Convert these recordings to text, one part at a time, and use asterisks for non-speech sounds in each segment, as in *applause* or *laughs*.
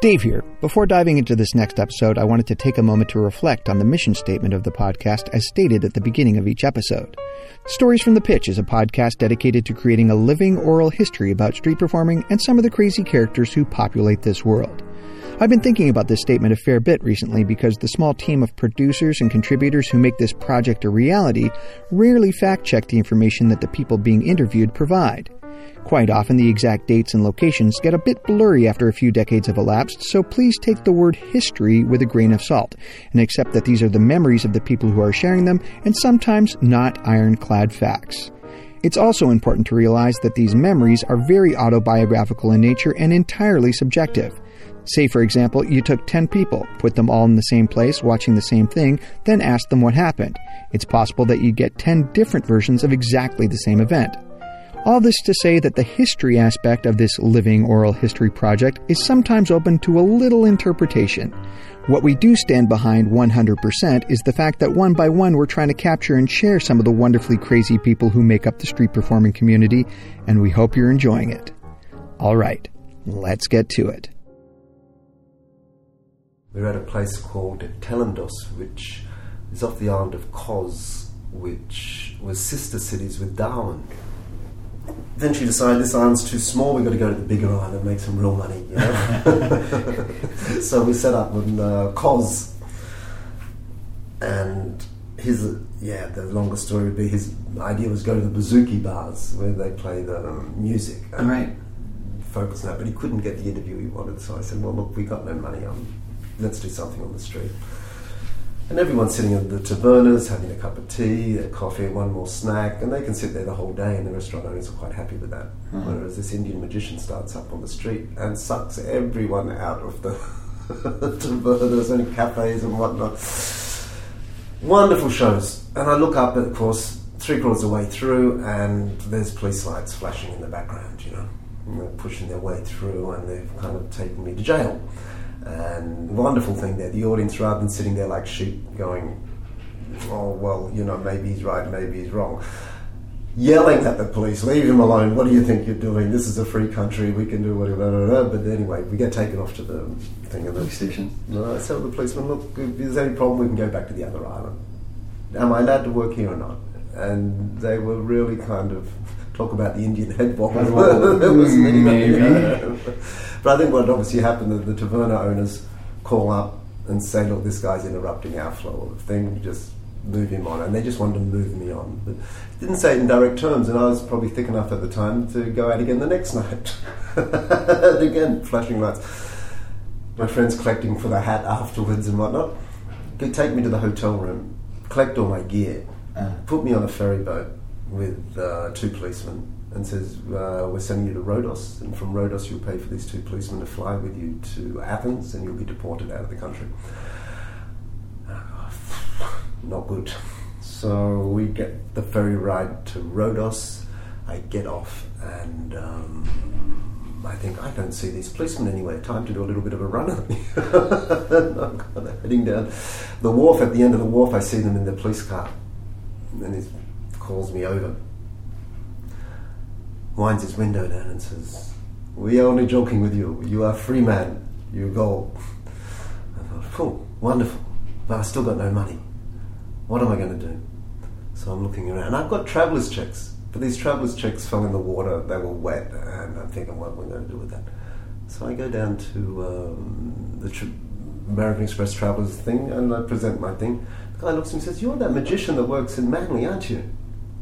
Dave here. Before diving into this next episode, I wanted to take a moment to reflect on the mission statement of the podcast as stated at the beginning of each episode. Stories from the Pitch is a podcast dedicated to creating a living oral history about street performing and some of the crazy characters who populate this world. I've been thinking about this statement a fair bit recently because the small team of producers and contributors who make this project a reality rarely fact check the information that the people being interviewed provide. Quite often, the exact dates and locations get a bit blurry after a few decades have elapsed, so please take the word history with a grain of salt and accept that these are the memories of the people who are sharing them and sometimes not ironclad facts. It's also important to realize that these memories are very autobiographical in nature and entirely subjective. Say, for example, you took 10 people, put them all in the same place watching the same thing, then asked them what happened. It's possible that you get 10 different versions of exactly the same event. All this to say that the history aspect of this living oral history project is sometimes open to a little interpretation. What we do stand behind 100% is the fact that one by one we're trying to capture and share some of the wonderfully crazy people who make up the street performing community, and we hope you're enjoying it. All right, let's get to it. We're at a place called Telemnos, which is off the island of Kos, which was sister cities with Darwin eventually decided this island's too small, we've got to go to the bigger island and make some real money, you know. *laughs* so we set up in uh, Kos, and his yeah, the longer story would be his idea was go to the bouzouki bars where they play the um, music. All right. Focus on that, but he couldn't get the interview he wanted, so I said, well, look, we got no money. Um, let's do something on the street. And everyone's sitting at the tavernas having a cup of tea, their coffee, one more snack, and they can sit there the whole day, and the restaurant owners are quite happy with that. Mm-hmm. Whereas this Indian magician starts up on the street and sucks everyone out of the *laughs* tavernas and cafes and whatnot. Wonderful shows. And I look up, of course, three quarters of the way through, and there's police lights flashing in the background, you know. And they're pushing their way through, and they've kind of taken me to jail. And wonderful thing there, the audience, rather than sitting there like sheep going, oh, well, you know, maybe he's right, maybe he's wrong, yelling at the police, leave him alone, what do you think you're doing? This is a free country, we can do whatever. But anyway, we get taken off to the thing of the police station. No, I tell the policeman, look, if there's any problem, we can go back to the other island. Am I allowed to work here or not? And they were really kind of talk about the Indian head *laughs* wobble. Maybe. But I think what obviously happened that the taverna owners call up and say, look, this guy's interrupting our flow of thing, just move him on. And they just wanted to move me on. But didn't say it in direct terms, and I was probably thick enough at the time to go out again the next *laughs* night. *laughs* again, flashing lights. My friends collecting for the hat afterwards and whatnot. Could take me to the hotel room, collect all my gear, uh. put me on a ferry boat with uh, two policemen and says, uh, We're sending you to Rhodos, and from Rhodos you'll pay for these two policemen to fly with you to Athens, and you'll be deported out of the country. *sighs* Not good. So we get the ferry ride to Rhodos. I get off, and um, I think I don't see these policemen anywhere. Time to do a little bit of a run. I'm kind of heading down the wharf. At the end of the wharf, I see them in their police car, and he calls me over winds his window down and says, We are only joking with you. You are a free man. You go. I thought, cool, wonderful. But I still got no money. What am I going to do? So I'm looking around. I've got traveller's checks. But these traveller's checks fell in the water. They were wet. And I'm thinking, what am I going to do with that? So I go down to um, the tr- American Express traveller's thing and I present my thing. The guy looks at me and says, You're that magician that works in Manly, aren't you?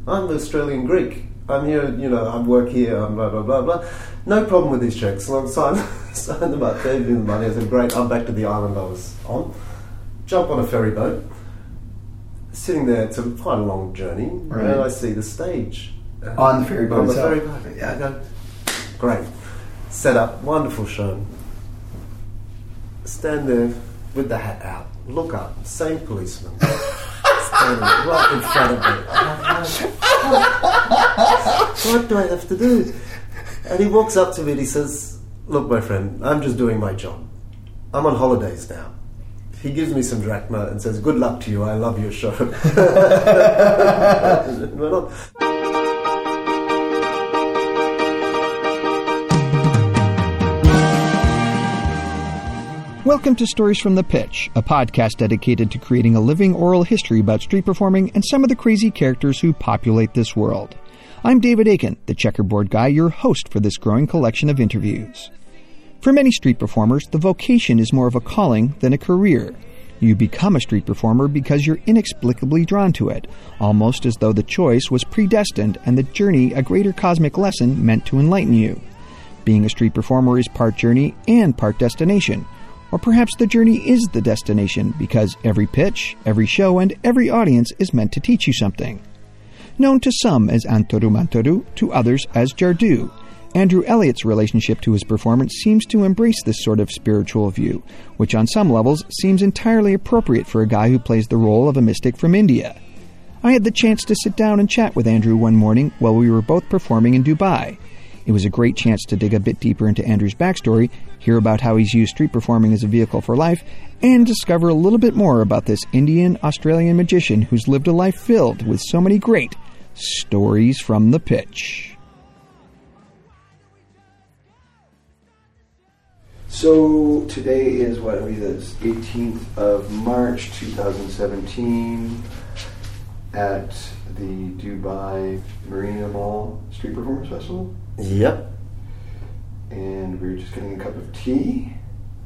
I'm the Australian Greek. I'm here, you know, I work here, I'm blah, blah, blah, blah. No problem with these checks. So I signed, *laughs* signed them up, gave them the money. I said, great, I'm back to the island I was on. Jump on a ferry boat. Sitting there, it's a, quite a long journey, right. and I see the stage. On the ferry boat On the ferry boat, yeah. I go, great. Set up, wonderful show. Stand there with the hat out, look up, same policeman. Right in front of me what do I have to do? And he walks up to me and he says, Look, my friend, I'm just doing my job. I'm on holidays now. He gives me some drachma and says, Good luck to you, I love your show. *laughs* Welcome to Stories from the Pitch, a podcast dedicated to creating a living oral history about street performing and some of the crazy characters who populate this world. I'm David Aiken, the checkerboard guy, your host for this growing collection of interviews. For many street performers, the vocation is more of a calling than a career. You become a street performer because you're inexplicably drawn to it, almost as though the choice was predestined and the journey a greater cosmic lesson meant to enlighten you. Being a street performer is part journey and part destination. Or perhaps the journey is the destination because every pitch, every show, and every audience is meant to teach you something. Known to some as Antoru Mantoru, to others as Jardu, Andrew Elliot's relationship to his performance seems to embrace this sort of spiritual view, which on some levels seems entirely appropriate for a guy who plays the role of a mystic from India. I had the chance to sit down and chat with Andrew one morning while we were both performing in Dubai. It was a great chance to dig a bit deeper into Andrew's backstory, hear about how he's used street performing as a vehicle for life, and discover a little bit more about this Indian Australian magician who's lived a life filled with so many great stories from the pitch. So today is what? Mean, the 18th of March, 2017, at the Dubai Marina Mall Street Performers Festival, Yep. and we are just getting a cup of tea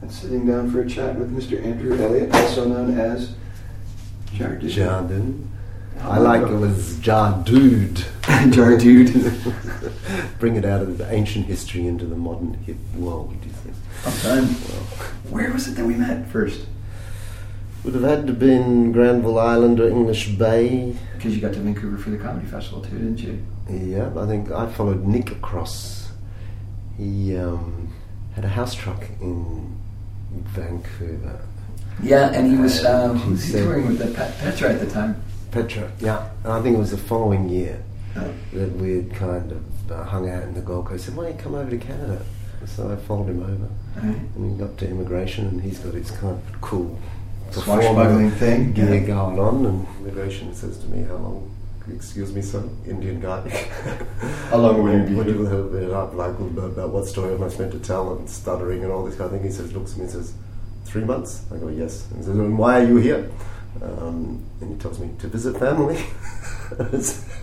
and sitting down for a chat with Mr. Andrew Elliot, also known as Jardu. Jardun. I like it was Jardude. *laughs* Jardude. *laughs* Bring it out of the ancient history into the modern hip world, do you think? Sometime. Where was it that we met first? Would have had to been Granville Island or English Bay. Because you got to Vancouver for the comedy festival too, didn't you? Yeah, I think I followed Nick across. He um, had a house truck in Vancouver. Yeah, and he was um, was he said- touring with the Pet- Petra at the time. Petra, yeah. And I think it was the following year Oh. that we had kind of uh, hung out in the Gold Coast. Said, why don't you come over to Canada? So I followed him over. Right. And we got to immigration, and he's got his kind of cool Swashbuckling thing, yeah. going on. And immigration says to me, "How long? Excuse me, sir, Indian guy. *laughs* How long will you be here?" you have it up like about what story am I meant to tell and stuttering and all this kind of thing? He says, looks at me and says, three months. I go, yes. And he says, and why are you here? Um, and he tells me to visit family. *laughs*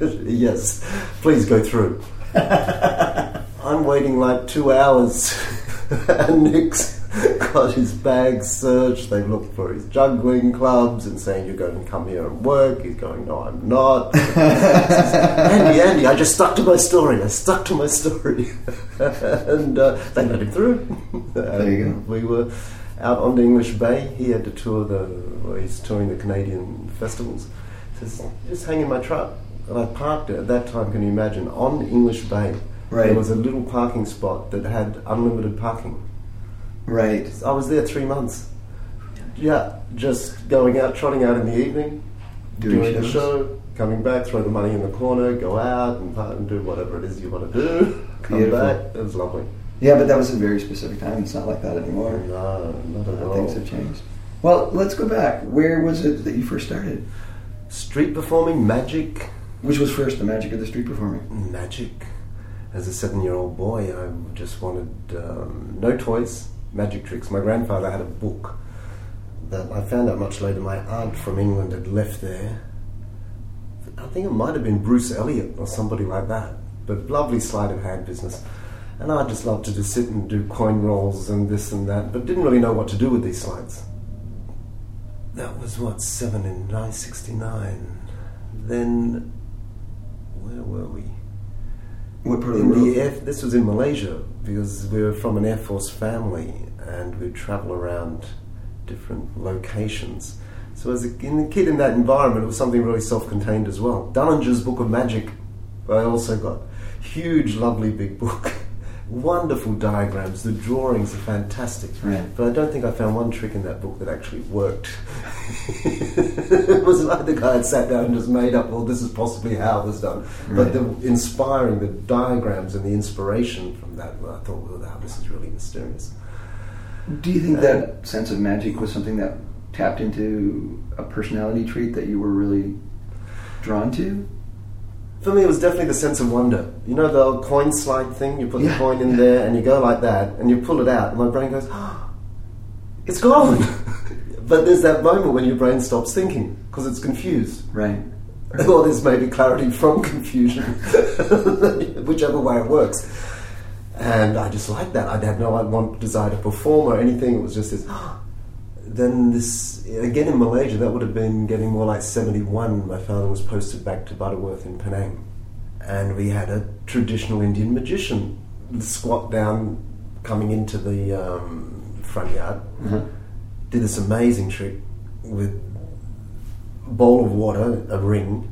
Yes, please go through. *laughs* I'm waiting like two hours, and Nick's *laughs* got his bags searched. They've looked for his juggling clubs and saying, You're going to come here and work. He's going, No, I'm not. *laughs* Andy, Andy, I just stuck to my story. I stuck to my story. *laughs* and uh, they let him through. There you And We were out on the English Bay. He had to tour the, well, he's touring the Canadian festivals. He says, Just hang in my truck. And I parked it at that time, can you imagine, on English Bay. Right. There was a little parking spot that had unlimited parking. Right. I was there three months. Yeah, just going out, trotting out in the evening, Doing doing, the show, coming back, throw the money in the corner, go out and, and do whatever it is you want to do. *laughs* Come Beautiful. back. It was lovely. Yeah, but that was a very specific time. It's not like that anymore. No, not at Uh, all. Things have changed. Well, let's go back. Where was it that you first started? Street performing, magic, Which was first, the magic of the street performing? magic. As a seven-year-old boy, I just wanted um, no toys, magic tricks. My grandfather had a book that I found out much later. My aunt from England had left there. I think it might have been Bruce Elliott or somebody like that. But lovely sleight of hand business. And I just loved to just sit and do coin rolls and this and that, but didn't really know what to do with these slides. That was what, seven in 1969. Then, where were we? What part of the In world? the air, this was in Malaysia because we were from an Air Force family and we'd travel around different locations. So as a kid in that environment, it was something really self-contained as well. Dunninger's Book of Magic, I also got huge, lovely big book. *laughs* Wonderful diagrams. The drawings are fantastic. Right. But I don't think I found one trick in that book that actually worked. *laughs* it was like the guy had sat down and just made up, well, this is possibly how it was done. Right. But the inspiring, the diagrams and the inspiration from that, I thought, well, wow, this is really mysterious. Do you think that uh, sense of magic was something that tapped into a personality trait that you were really drawn to? For me, it was definitely the sense of wonder. You know the old coin slide thing? You put Yeah. the coin in there and you go like that and you pull it out, and my brain goes, ah, it's gone. *laughs* but there's that moment when your brain stops thinking because it's confused. Right. *laughs* Or there's maybe clarity from confusion, *laughs* whichever way it works. And I just like that. I had no I want desire to perform or anything. It was just this. Ah, then this again in Malaysia, that would have been getting more like '71. My father was posted back to Butterworth in Penang, and we had a traditional Indian magician squat down, coming into the um, front yard. Did this amazing trick with a bowl of water, a ring,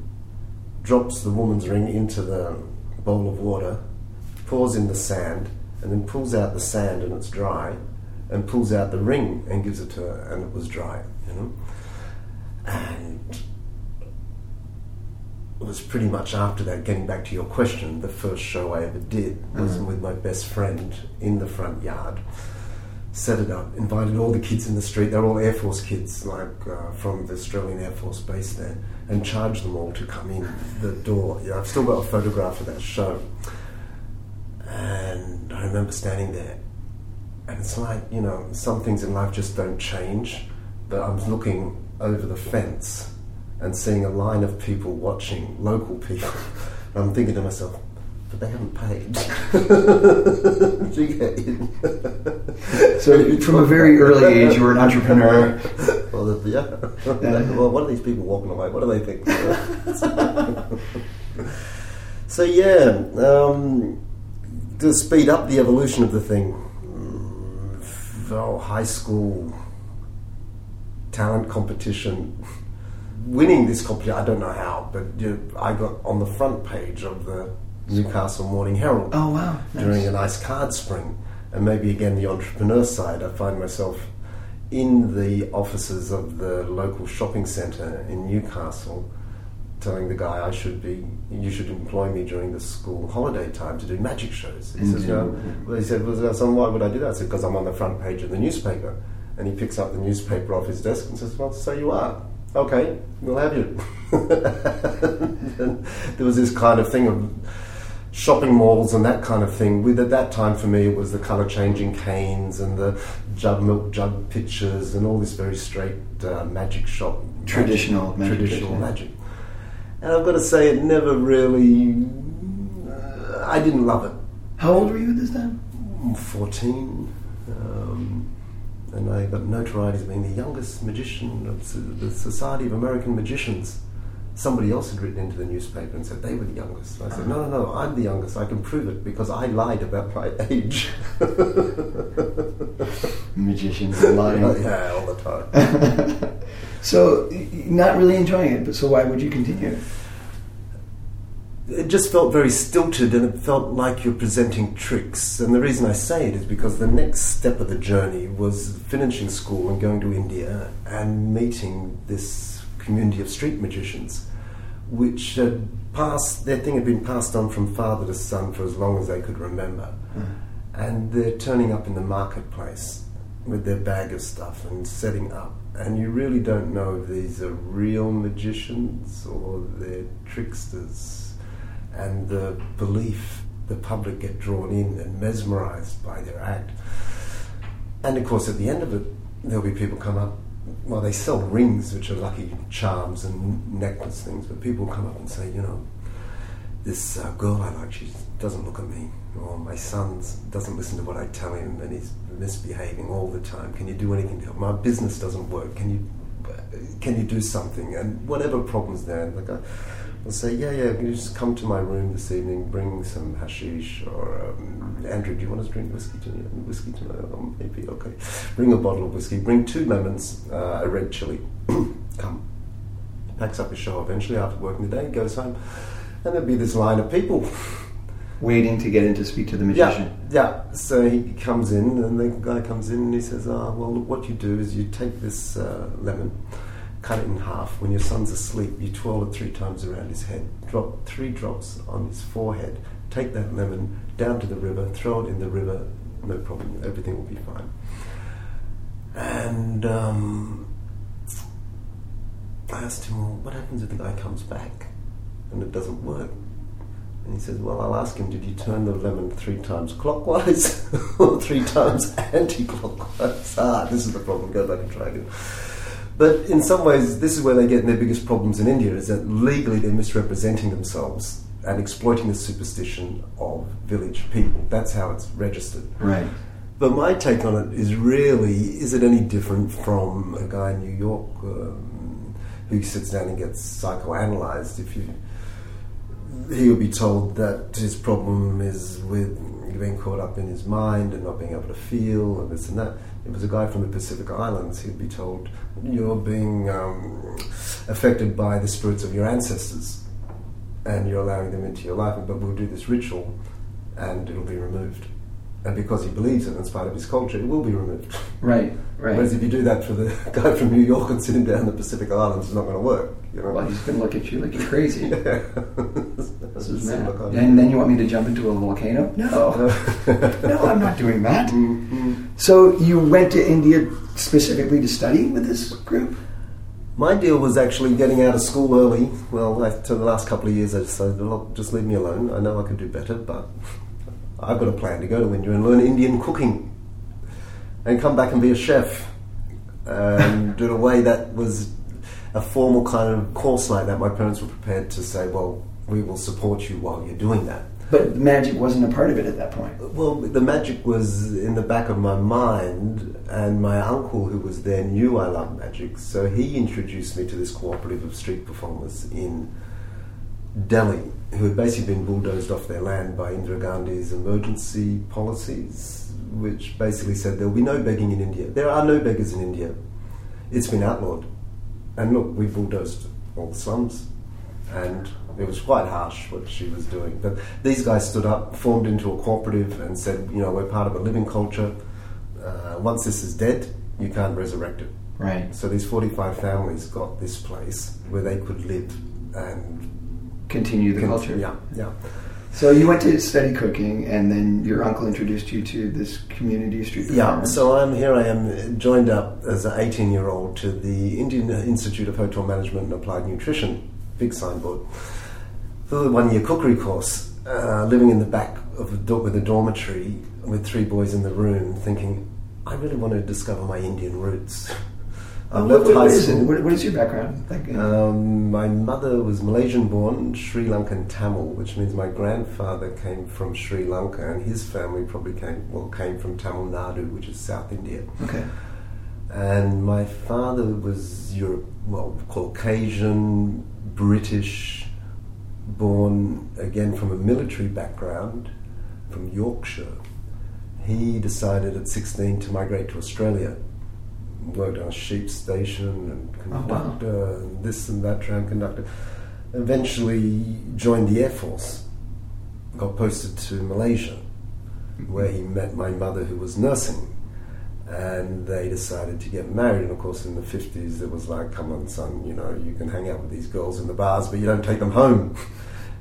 drops the woman's ring into the bowl of water, pours in the sand, and then pulls out the sand and it's dry, and pulls out the ring and gives it to her, and it was dry, you know. And it was pretty much after that, getting back to your question, the first show I ever did was with my best friend in the front yard. Set it up, invited all the kids in the street, they're all Air Force kids, like uh, from the Australian Air Force Base there, and charged them all to come in the door. Yeah, I've still got a photograph of that show. And I remember standing there, and it's like, you know, some things in life just don't change, but I'm looking over the fence and seeing a line of people watching, local people. And *laughs* I'm thinking to myself, but they haven't paid. *laughs* to get in. *laughs* So from a very early age, you were an entrepreneur. well, yeah. well, what are these people walking away? What do they think? so yeah, um, to speed up the evolution of the thing. High school talent competition. Winning this competition, I don't know how, but you I got on the front page of the Newcastle Morning Herald Oh wow! during a nice card spring. And maybe again, the entrepreneur side, I find myself in the offices of the local shopping centre in Newcastle telling the guy I should be, you should employ me during the school holiday time to do magic shows. He says, no. Well, he said, well, son, why would I do that? I said, because I'm on the front page of the newspaper. And he picks up the newspaper off his desk and says, well, so you are. Okay, we'll have you. and *laughs* there was this kind of thing of shopping malls and that kind of thing. With at that time for me, it was the color changing canes and the jug milk jug pictures and all this very straight uh, magic shop, Traditional magic traditional magic. And I've got to say, it never really. Uh, I didn't love it. How old were you at this time? 14, um, and I got notoriety as being the youngest magician of the Society of American Magicians. Somebody else had written into the newspaper and said they were the youngest. I said, no, no, no, I'm the youngest. I can prove it because I lied about my *laughs* age. Magicians lying. Oh, yeah, all the time. *laughs* so, not really enjoying it, but so why would you continue? it just felt very stilted and it felt like you're presenting tricks. And the reason I say it is because the next step of the journey was finishing school and going to India and meeting this community of street magicians, which had passed, their thing had been passed on from father to son for as long as they could remember. Hmm. And they're turning up in the marketplace with their bag of stuff and setting up. And you really don't know if these are real magicians or they're tricksters and the belief the public get drawn in and mesmerized by their act. And of course, at the end of it, there'll be people come up. Well, they sell rings, which are lucky charms and necklace things, but people come up and say, you know, this uh, girl I like, she doesn't look at me, or my son doesn't listen to what I tell him, and he's misbehaving all the time. Can you do anything to help? My business doesn't work. Can you can you do something? And whatever problems there, like I, I'll say, yeah, yeah. Can you just come to my room this evening? Bring some hashish, or um, Andrew, do you want to drink whiskey to whiskey tonight? Oh, maybe okay. Bring a bottle of whiskey. Bring two lemons, uh, a red chili. *clears throat* come. Packs up his show eventually after working the day, goes home, and there'll be this line of people. *laughs* Waiting to get in to speak to the magician. yeah. yeah. So he comes in, and the guy comes in, and he says, "Ah, well, look, what you do is you take this uh, lemon, cut it in half. When your son's asleep, you twirl it three times around his head, drop three drops on his forehead. Take that lemon down to the river, throw it in the river. No problem. Everything will be fine." And um, I asked him, "Well, what happens if the guy comes back and it doesn't work?" And he says, Well, I'll ask him, did you turn the lemon three times clockwise *laughs* or three times anti clockwise? Ah, this is the problem, go back and try again. But in some ways, this is where they get in their biggest problems in India is that legally they're misrepresenting themselves and exploiting the superstition of village people. That's how it's registered. Right. But my take on it is really is it any different from a guy in New York um, who sits down and gets psychoanalyzed? If you he would be told that his problem is with being caught up in his mind and not being able to feel and this and that. If it was a guy from the Pacific Islands, he'd be told you're being um, affected by the spirits of your ancestors and you're allowing them into your life, but we'll do this ritual and it'll be removed. And because he believes it and it's part of his culture, it will be removed. Right, right. Whereas if you do that for the *laughs* guy from New York and sitting down in the Pacific Islands, it's not going to work. You know? Well, he's going to look at you like you're crazy. *laughs* Yeah. This is *laughs* mad. And then you want me to jump into a volcano? No. no, I'm not doing that. Mhm. So you went to India specifically to study with this group? My deal was actually getting out of school early. Well, after the last couple of years, I decided, look, just leave me alone. I know I could do better, but I've got a plan to go to India and learn Indian cooking and come back and be a chef. And in a way that was a formal kind of course like that. My parents were prepared to say, well, we will support you while you're doing that. But magic wasn't a part of it at that point. Well, the magic was in the back of my mind, and my uncle, who was there, knew I loved magic, so he introduced me to this cooperative of street performers in Delhi, who had basically been bulldozed off their land by Indira Gandhi's emergency policies, which basically said there will be no begging in India. There are no beggars in India. It's been outlawed. And look, we bulldozed all the slums, and it was quite harsh what she was doing. But these guys stood up, formed into a cooperative, and said, you know, we're part of a living culture. Uh, once this is dead, you can't resurrect it. Right. So these 45 families got this place where they could live and Continue the culture. Yeah, yeah. So you went to study cooking, and then your uncle introduced you to this community street Yeah, so I'm here. I am joined up as an 18 year old to the Indian Institute of Hotel Management and Applied Nutrition, big signboard, the one year cookery course. Uh, living in the back of a do- with a dormitory with three boys in the room, thinking, I really want to discover my Indian roots. *laughs* I've what, left what high school. What, what is your background? Um, my mother was Malaysian born, Sri Lankan Tamil, which means my grandfather came from Sri Lanka and his family probably came, well, came from Tamil Nadu, which is South India. okay. And my father was Europe, well, Caucasian, British, born again from a military background from Yorkshire. He decided at 16 to migrate to Australia. Worked on a sheep station and Oh, wow. conductor, and this and that, tram conductor. Eventually joined the Air Force. Got posted to Malaysia, mm-hmm. where he met my mother, who was nursing and they decided to get married. And of course, in the 50s, it was like, come on, son, you know, you can hang out with these girls in the bars, but you don't take them home. *laughs*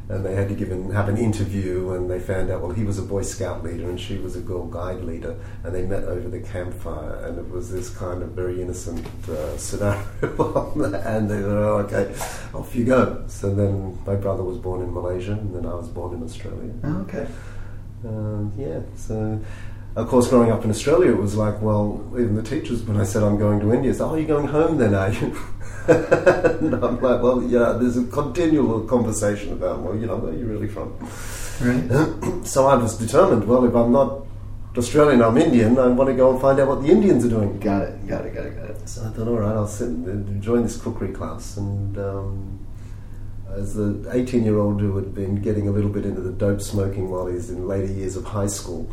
And they had to give an, have an interview, and they found out, well, he was a Boy Scout leader and she was a Girl Guide leader. And they met over the campfire, and it was this kind of very innocent uh, scenario. *laughs* and they were, oh, okay, off you go. So then my brother was born in Malaysia, and then I was born in Australia. Oh, okay. Um, yeah, so of course, growing up in Australia, it was like, well, even the teachers, when I said I'm going to India, said, "Oh, you're going home then, are you?" *laughs* and I'm like, well, yeah. There's a continual conversation about, well, you know, where are you really from? Right. *clears throat* so I was determined. Well, if I'm not Australian, I'm Indian. I want to go and find out what the Indians are doing. Got it. Got it. Got it. Got it. So I thought, all right, I'll sit and join this cookery class. And um, as the 18 year old who had been getting a little bit into the dope smoking while he's in later years of high school,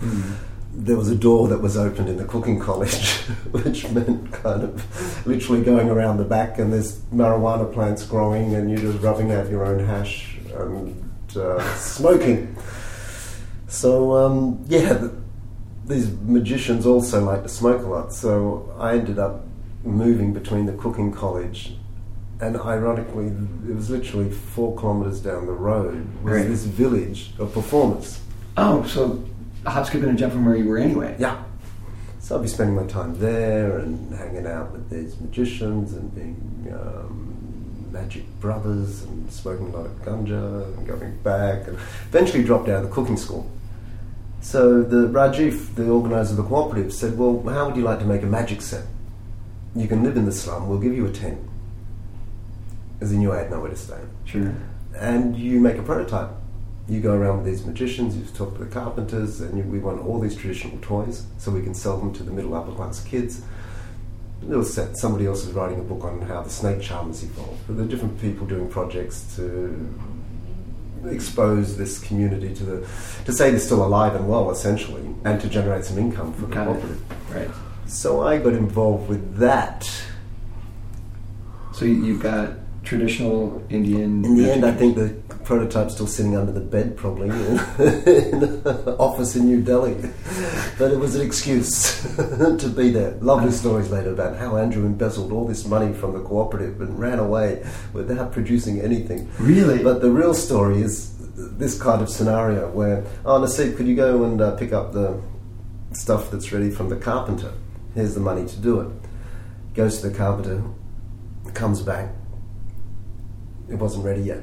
there was a door that was opened in the cooking college, *laughs* which meant kind of literally going around the back, and there's marijuana plants growing, and you're just rubbing out your own hash and uh, smoking. So, um, yeah, th- these magicians also like to smoke a lot, so I ended up moving between the cooking college and ironically, it was literally four kilometres down the road was Right. this village of performers. Oh, so a hop, skip, and a jump from where you were anyway. Yeah. So I'll be spending my time there and hanging out with these magicians and being um, Magic Brothers and smoking a lot of ganja and going back and eventually dropped out of the cooking school. So the Rajiv, the organizer of the cooperative, said, Well, how would you like to make a magic set? You can live in the slum, we'll give you a tent. As in you had nowhere to stay. Sure. And you make a prototype. You go around with these magicians, you talk to the carpenters, and you, we want all these traditional toys so we can sell them to the middle upper class kids. Was set, somebody else is writing a book on how the snake charmers evolved. But there are different people doing projects to expose this community to the to say they're still alive and well, essentially, and to generate some income for the Got cooperative. Right. So I got involved with that. So you- you've got traditional Indian. In the end, I think the prototype's still sitting under the bed, probably in, *laughs* in an office in New Delhi. But it was an excuse *laughs* to be there. Lovely stories later about how Andrew embezzled all this money from the cooperative and ran away without producing anything. Really? But the real story is this kind of scenario where, oh, Nasib, could you go and uh, pick up the stuff that's ready from the carpenter? Here's the money to do it. Goes to the carpenter, comes back. It wasn't ready yet.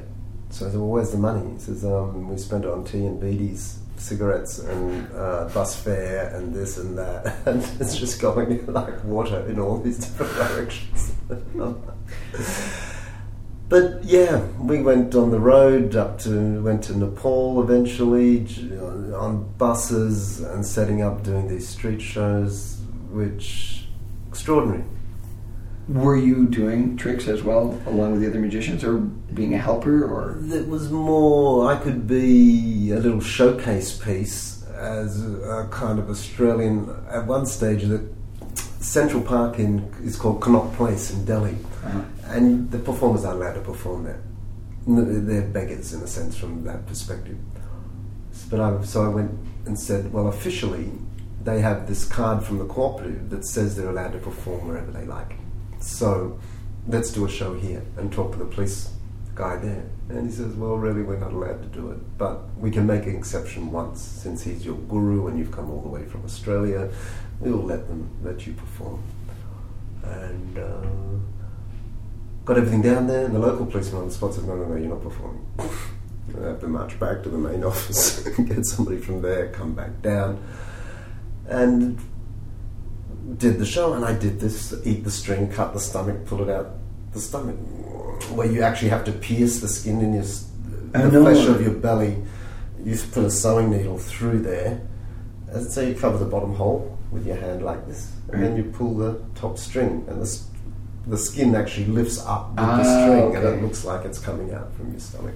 So I said, well, where's the money? He says, um, we spent it on tea and beedis, cigarettes and uh, bus fare and this and that. *laughs* And it's just going *laughs* like water in all these different directions. *laughs* But yeah, we went on the road up to went to Nepal eventually on buses and setting up doing these street shows, which extraordinary. Were you doing tricks as well, along with the other magicians, or being a helper, or It was more I could be a little showcase piece as a kind of Australian. At one stage, the Central Park in is called Connaught Place in Delhi. uh, and the performers aren't allowed to perform there. They're beggars in a sense from that perspective. But I, so I went and said, well, officially, they have this card from the cooperative that says they're allowed to perform wherever they like. So let's do a show here and talk to the police guy there. And he says, well, really, we're not allowed to do it, but we can make an exception once since he's your guru and you've come all the way from Australia. We'll let them let you perform. And uh, got everything down there, and the local policeman on the spot said, no, no, no, you're not performing. *laughs* I have to march back to the main *laughs* office and get somebody from there, come back down. And did the show, and I did this eat the string, cut the stomach, pull it out the stomach, where you actually have to pierce the skin in your, the flesh of your belly. You put a sewing needle through there, and so you cover the bottom hole with your hand like this, and then you pull the top string, and the, the skin actually lifts up with the Ah, string, and it looks like it's coming out from your stomach.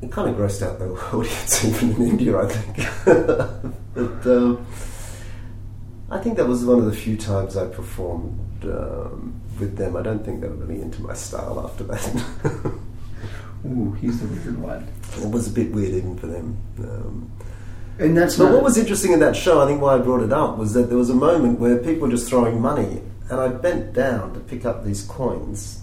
It kind of grossed out the *laughs* audience, even in India, I think. *laughs* but um, I think that was one of the few times I performed um, with them. I don't think they were really into my style after that. *laughs* ooh, he's the weird one. it was a bit weird even for them. Um, And that's but what was interesting in that show, I think why I brought it up, was that there was a moment where people were just throwing money, and I bent down to pick up these coins,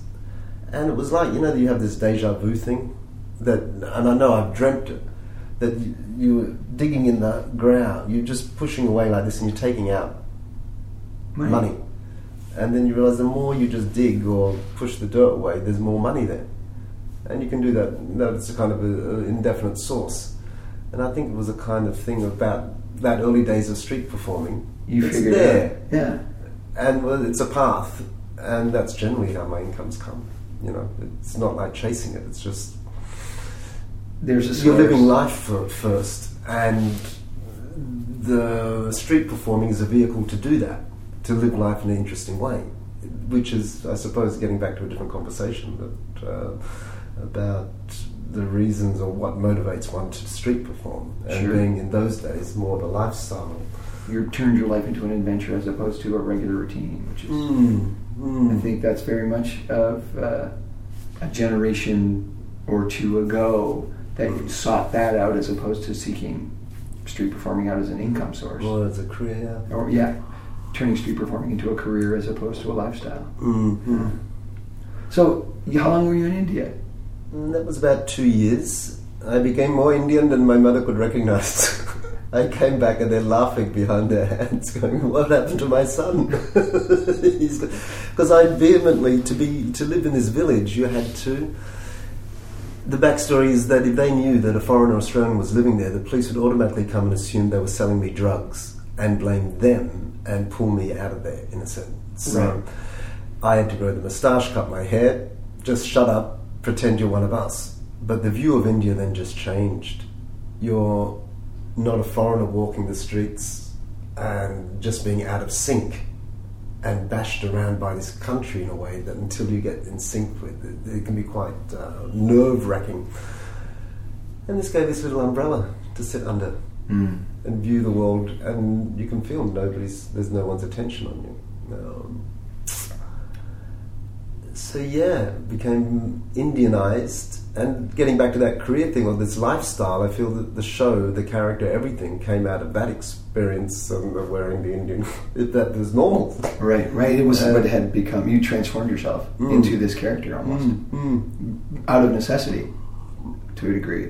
and it was like you know you have this deja vu thing, that, and I know I've dreamt it, that you, you were digging in the ground, you're just pushing away like this, and you're taking out money. money. And then you realize the more you just dig or push the dirt away, there's more money there. And you can do that. That's a kind of an indefinite source. And I think it was a kind of thing about that early days of street performing. You it's figured there. it out. Yeah. And well, it's a path. And that's generally how my incomes come. You know, it's not like chasing it. It's just There's a you're living life for, first, and the street performing is a vehicle to do that, to live life in an interesting way, which is, I suppose, getting back to a different conversation that, uh, about the reasons or what motivates one to street perform, and Sure. being in those days more of a lifestyle. You turned your life into an adventure as opposed to a regular routine, which is. Mm, mm. I think that's very much of uh, a generation or two ago that sought that out as opposed to seeking street performing out as an income source. Well, as a career. or yeah, turning street performing into a career as opposed to a lifestyle. Mm, mm. So, how long were you in India? Mm, That was about two years. I became more Indian than my mother could recognize. *laughs* I came back and they're laughing behind their hands, *laughs* going, "What happened to my son?" *laughs* Because I vehemently to be to live in this village, you had to. The backstory is that if they knew that a foreigner Australian was living there, the police would automatically come and assume they were selling me drugs and blame them and pull me out of there, in a sense. So Right. I had to grow the moustache, cut my hair, just shut up, pretend you're one of us. But the view of India then just changed. You're not a foreigner walking the streets and just being out of sync and bashed around by this country in a way that until you get in sync with it, it can be quite uh, nerve wracking. And this gave this little umbrella to sit under Mm. and view the world, and you can feel nobody's, there's no one's attention on you. Um, so yeah, became Indianized, and getting back to that career thing or this lifestyle, I feel that the show, the character, everything came out of that experience and of wearing the Indian. *laughs* that was normal. Right, right. It was Uh, what had become. You transformed yourself Mm. into this character almost Mm. out of necessity, to a degree,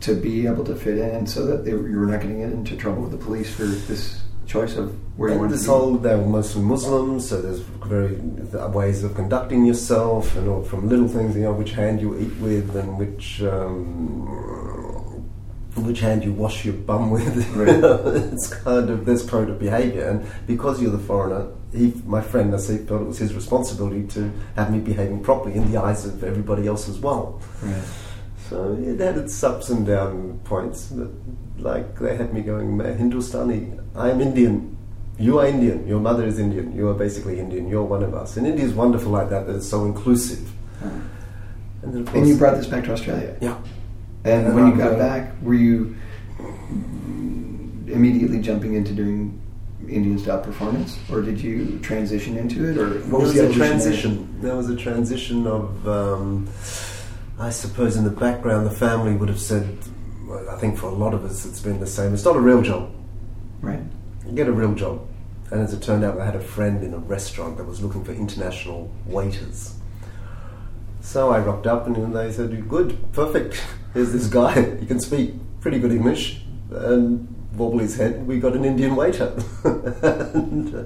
to be able to fit in, so that they, you were not going to get into trouble with the police for this choice of where you And wanted this to be. whole, they were mostly Muslims, so there's very ways of conducting yourself, and all from little things, you know, which hand you eat with, and which um, which hand you wash your bum *laughs* with. Right. it's kind of this code of behaviour, and because you're the foreigner, he, my friend Nasif felt it was his responsibility to have me behaving properly in the eyes of everybody else as well. Right. So it had its ups and down points, but like they had me going, Hindustani, I am Indian. You are Indian. Your mother is Indian. You are basically Indian. You're one of us. And India is wonderful like that. That it's so inclusive. Uh, And, then of And you brought this back to Australia. yeah. And And when you got going- back, were you immediately jumping into doing Indian style performance, or did you transition into it, or what was, was the a transition. There was a transition of, um, I suppose, in the background, the family would have said. I think for a lot of us, it's been the same. It's not a real job. Right. You get a real job. And as it turned out, I had a friend in a restaurant that was looking for international waiters. So I rocked up and they said, Good, perfect. *laughs* Here's this guy. *laughs* He can speak pretty good English. And wobble his head, we got an Indian waiter. *laughs* and, uh,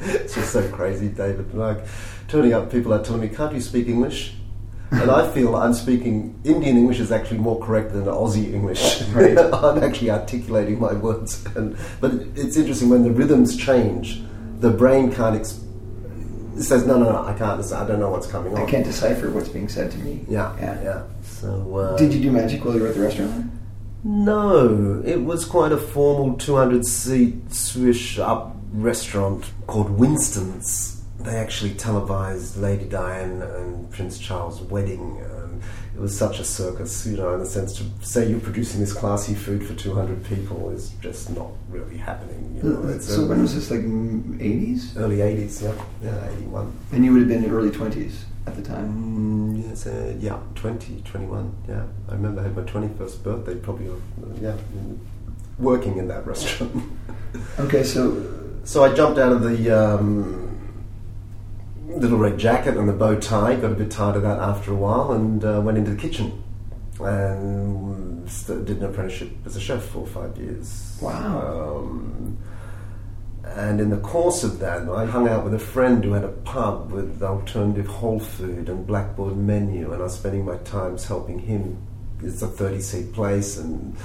it's just so crazy, David. Like turning up, people are telling me, Can't you speak English? And I feel I'm speaking Indian English is actually more correct than Aussie English. *laughs* Right. I'm actually articulating my words. And, but it's interesting when the rhythms change, the brain can't. Ex- it says, no, no, no, I can't. I don't know what's coming on. I can't decipher what's being said to me. Yeah, Yeah. yeah. So, uh, Did you do magic while you were at the restaurant? No, it was quite a formal 200 seat swish up restaurant called Winston's. They actually televised Lady Diana and Prince Charles' wedding. It was such a circus, you know, in the sense to say you're producing this classy food for 200 people is just not really happening. You know, it's so a- when was this? Like eighties? early 80s, yeah, yeah, 81. And you would have been in early twenties at the time. Mm, yes, uh, yeah, 20, 21, yeah. I remember I had my 21st birthday, probably, uh, yeah, working in that *laughs* restaurant. Okay, so so I jumped out of the um, little red jacket and the bow tie, got a bit tired of that after a while, and uh, went into the kitchen and st- did an apprenticeship as a chef for five years. Wow. Um, and in the course of that, I hung out with a friend who had a pub with alternative whole food and blackboard menu, and I was spending my times helping him. It's a 30 seat place, and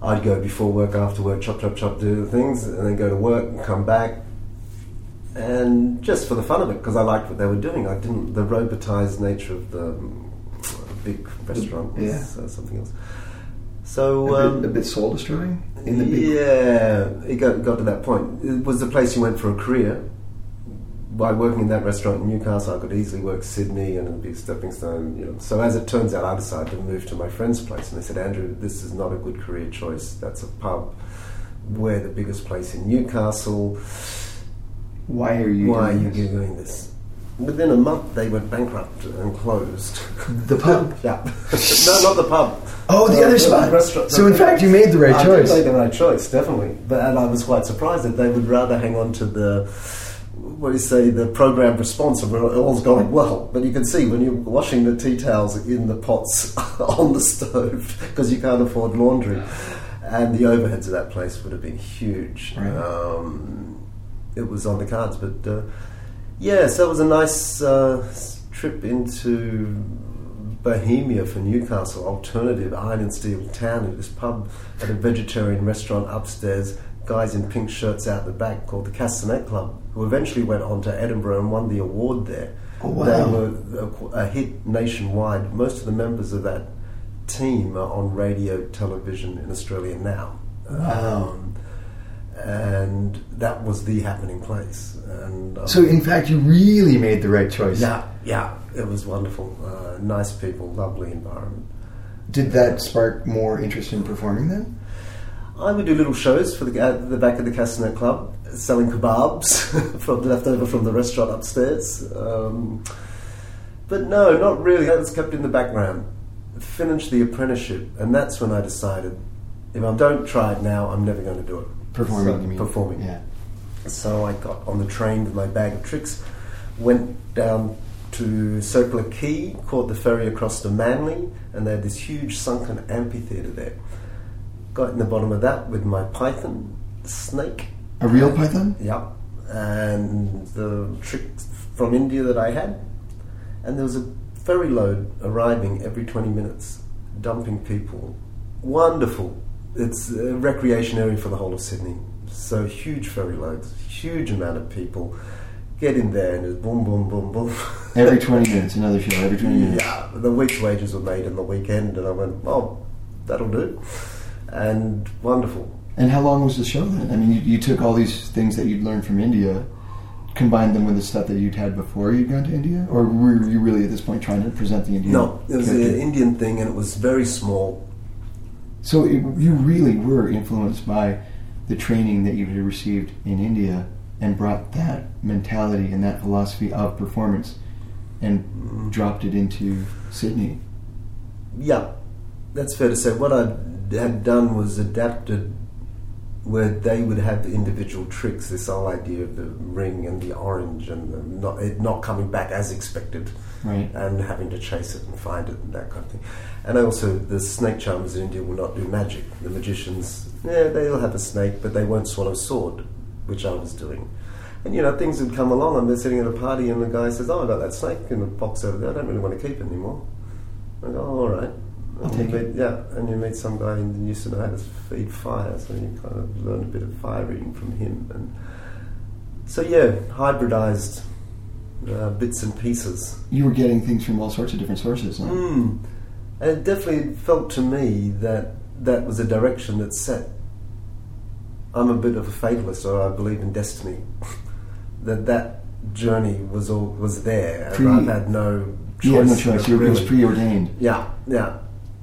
I'd go before work, after work, chop, chop, chop, do the things, and then go to work and come back. And just for the fun of it, because I liked what they were doing. I didn't, the robotized nature of the um, big restaurant was Yeah. uh, something else. So, a, um, bit, a bit soul destroying in the big. yeah, it got, got to that point. It was the place you went for a career. By working in that restaurant in Newcastle, I could easily work Sydney and it'd be a stepping stone. You know. So as it turns out, I decided to move to my friend's place, and they said, "Andrew, this is not a good career choice. That's a pub. We're the biggest place in Newcastle. Why are you? Why are doing you this? doing this?" Within a month, they went bankrupt and closed. The *laughs* pub. yeah, *laughs* no, not the pub. Oh, the Uh, other spot. restaurant. So in fact, you made the right I choice. did make the right choice, definitely. But and I was quite surprised that they would rather hang on to the what do you say the program response of where all's going well. But you can see when you're washing the tea towels in the pots *laughs* on the stove because you can't afford laundry. and the overheads of that place would have been huge. Right. Um, it was on the cards, but uh, yeah, so it was a nice uh, trip into Bohemia for Newcastle, alternative iron and steel town. In this pub at a vegetarian restaurant upstairs, guys in pink shirts out the back called the Castanet Club, who eventually went on to Edinburgh and won the award there. Oh, wow. They were a, a hit nationwide. Most of the members of that team are on radio, television in Australia now. Wow. Um, and that was the happening place. And um, So, in fact, you really made the right choice. yeah, yeah, it was wonderful. Uh, nice people, lovely environment. Did that spark more interest in performing then? I would do little shows for the at the back of the Castanet Club, selling kebabs *laughs* from left over from the restaurant upstairs. Um, but no, not really. That was kept in the background. Finished the apprenticeship, and that's when I decided, if I don't try it now, I'm never going to do it. Performing, So? Performing. Yeah. So I got on the train with my bag of tricks, went down to Circular Quay, caught the ferry across to Manly, and they had this huge sunken amphitheatre there. Got in the bottom of that with my python, snake. A real python? Yeah, and the tricks from India that I had, and there was a ferry load arriving every 20 minutes, dumping people. Wonderful. It's uh, a recreation area for the whole of Sydney. So huge ferry loads, huge amount of people. Get in there and it's boom, boom, boom, boom. Every *laughs* 20 minutes, another show, every 20 minutes. Yeah, the week's wages were made in the weekend, and I went, oh, that'll do. And wonderful. And how long was the show then? I mean, you, you took all these things that you'd learned from India, combined them with the stuff that you'd had before you'd gone to India? Or were you really at this point trying to present the Indian? No, it was character? an Indian thing, and it was very small. So it, you really were influenced by the training that you had received in India and brought that mentality and that philosophy of performance and mm-hmm. dropped it into Sydney. Yeah, that's fair to say. What I had done was adapted where they would have the individual tricks, this whole idea of the ring and the orange and the not, it not coming back as expected Right. and having to chase it and find it and that kind of thing. And also, the snake charmers in India will not do magic. The magicians, yeah, they'll have a snake, but they won't swallow sword, which I was doing. And you know, things would come along, and they're sitting at a party, and the guy says, "Oh, I got that snake in the box over there. I don't really want to keep it anymore." I go, "Oh, all right." And you meet, yeah, and you meet some guy in know how to feed fire, so you kind of learn a bit of fire eating from him. And so, yeah, hybridized uh, bits and pieces. You were getting things from all sorts of different sources. Huh? Mm. And it definitely felt to me that that was a direction that set. I'm a bit of a fatalist, or I believe in destiny. *laughs* that that journey was all was there, and I've had no choice. You had no choice. You were, it was really. preordained. Yeah, yeah.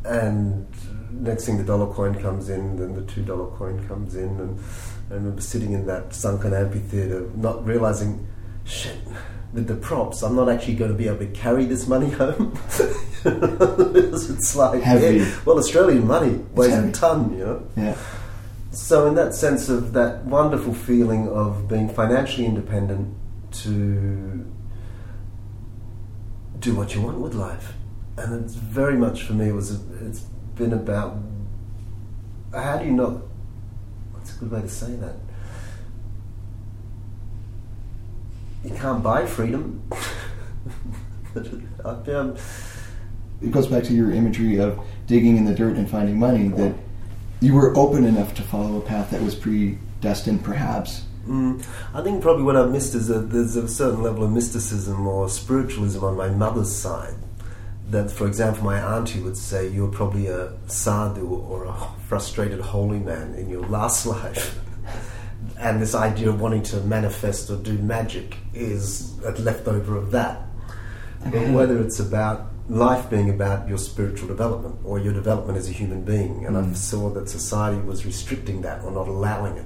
And next thing, the dollar coin comes in, then the two dollar coin comes in, and I remember sitting in that sunken amphitheater, not realizing, shit, with the props, I'm not actually going to be able to carry this money *laughs* home. it's like, Heavy. yeah, well, Australian money weighs a ton, you know. Yeah. So, in that sense of that wonderful feeling of being financially independent to do what you want with life, and it's very much for me was it's been about how do you not? What's a good way to say that? You can't buy freedom. *laughs* I've been, It goes back to your imagery of digging in the dirt and finding money, that you were open enough to follow a path that was predestined, perhaps. Mm, I think probably what I've missed is that there's a certain level of mysticism or spiritualism on my mother's side. That, for example, my auntie would say, You're probably a sadhu or a frustrated holy man in your last *laughs* life. and this idea of wanting to manifest or do magic is a leftover of that. But whether it's about life being about your spiritual development or your development as a human being, and I mm. saw that society was restricting that or not allowing it,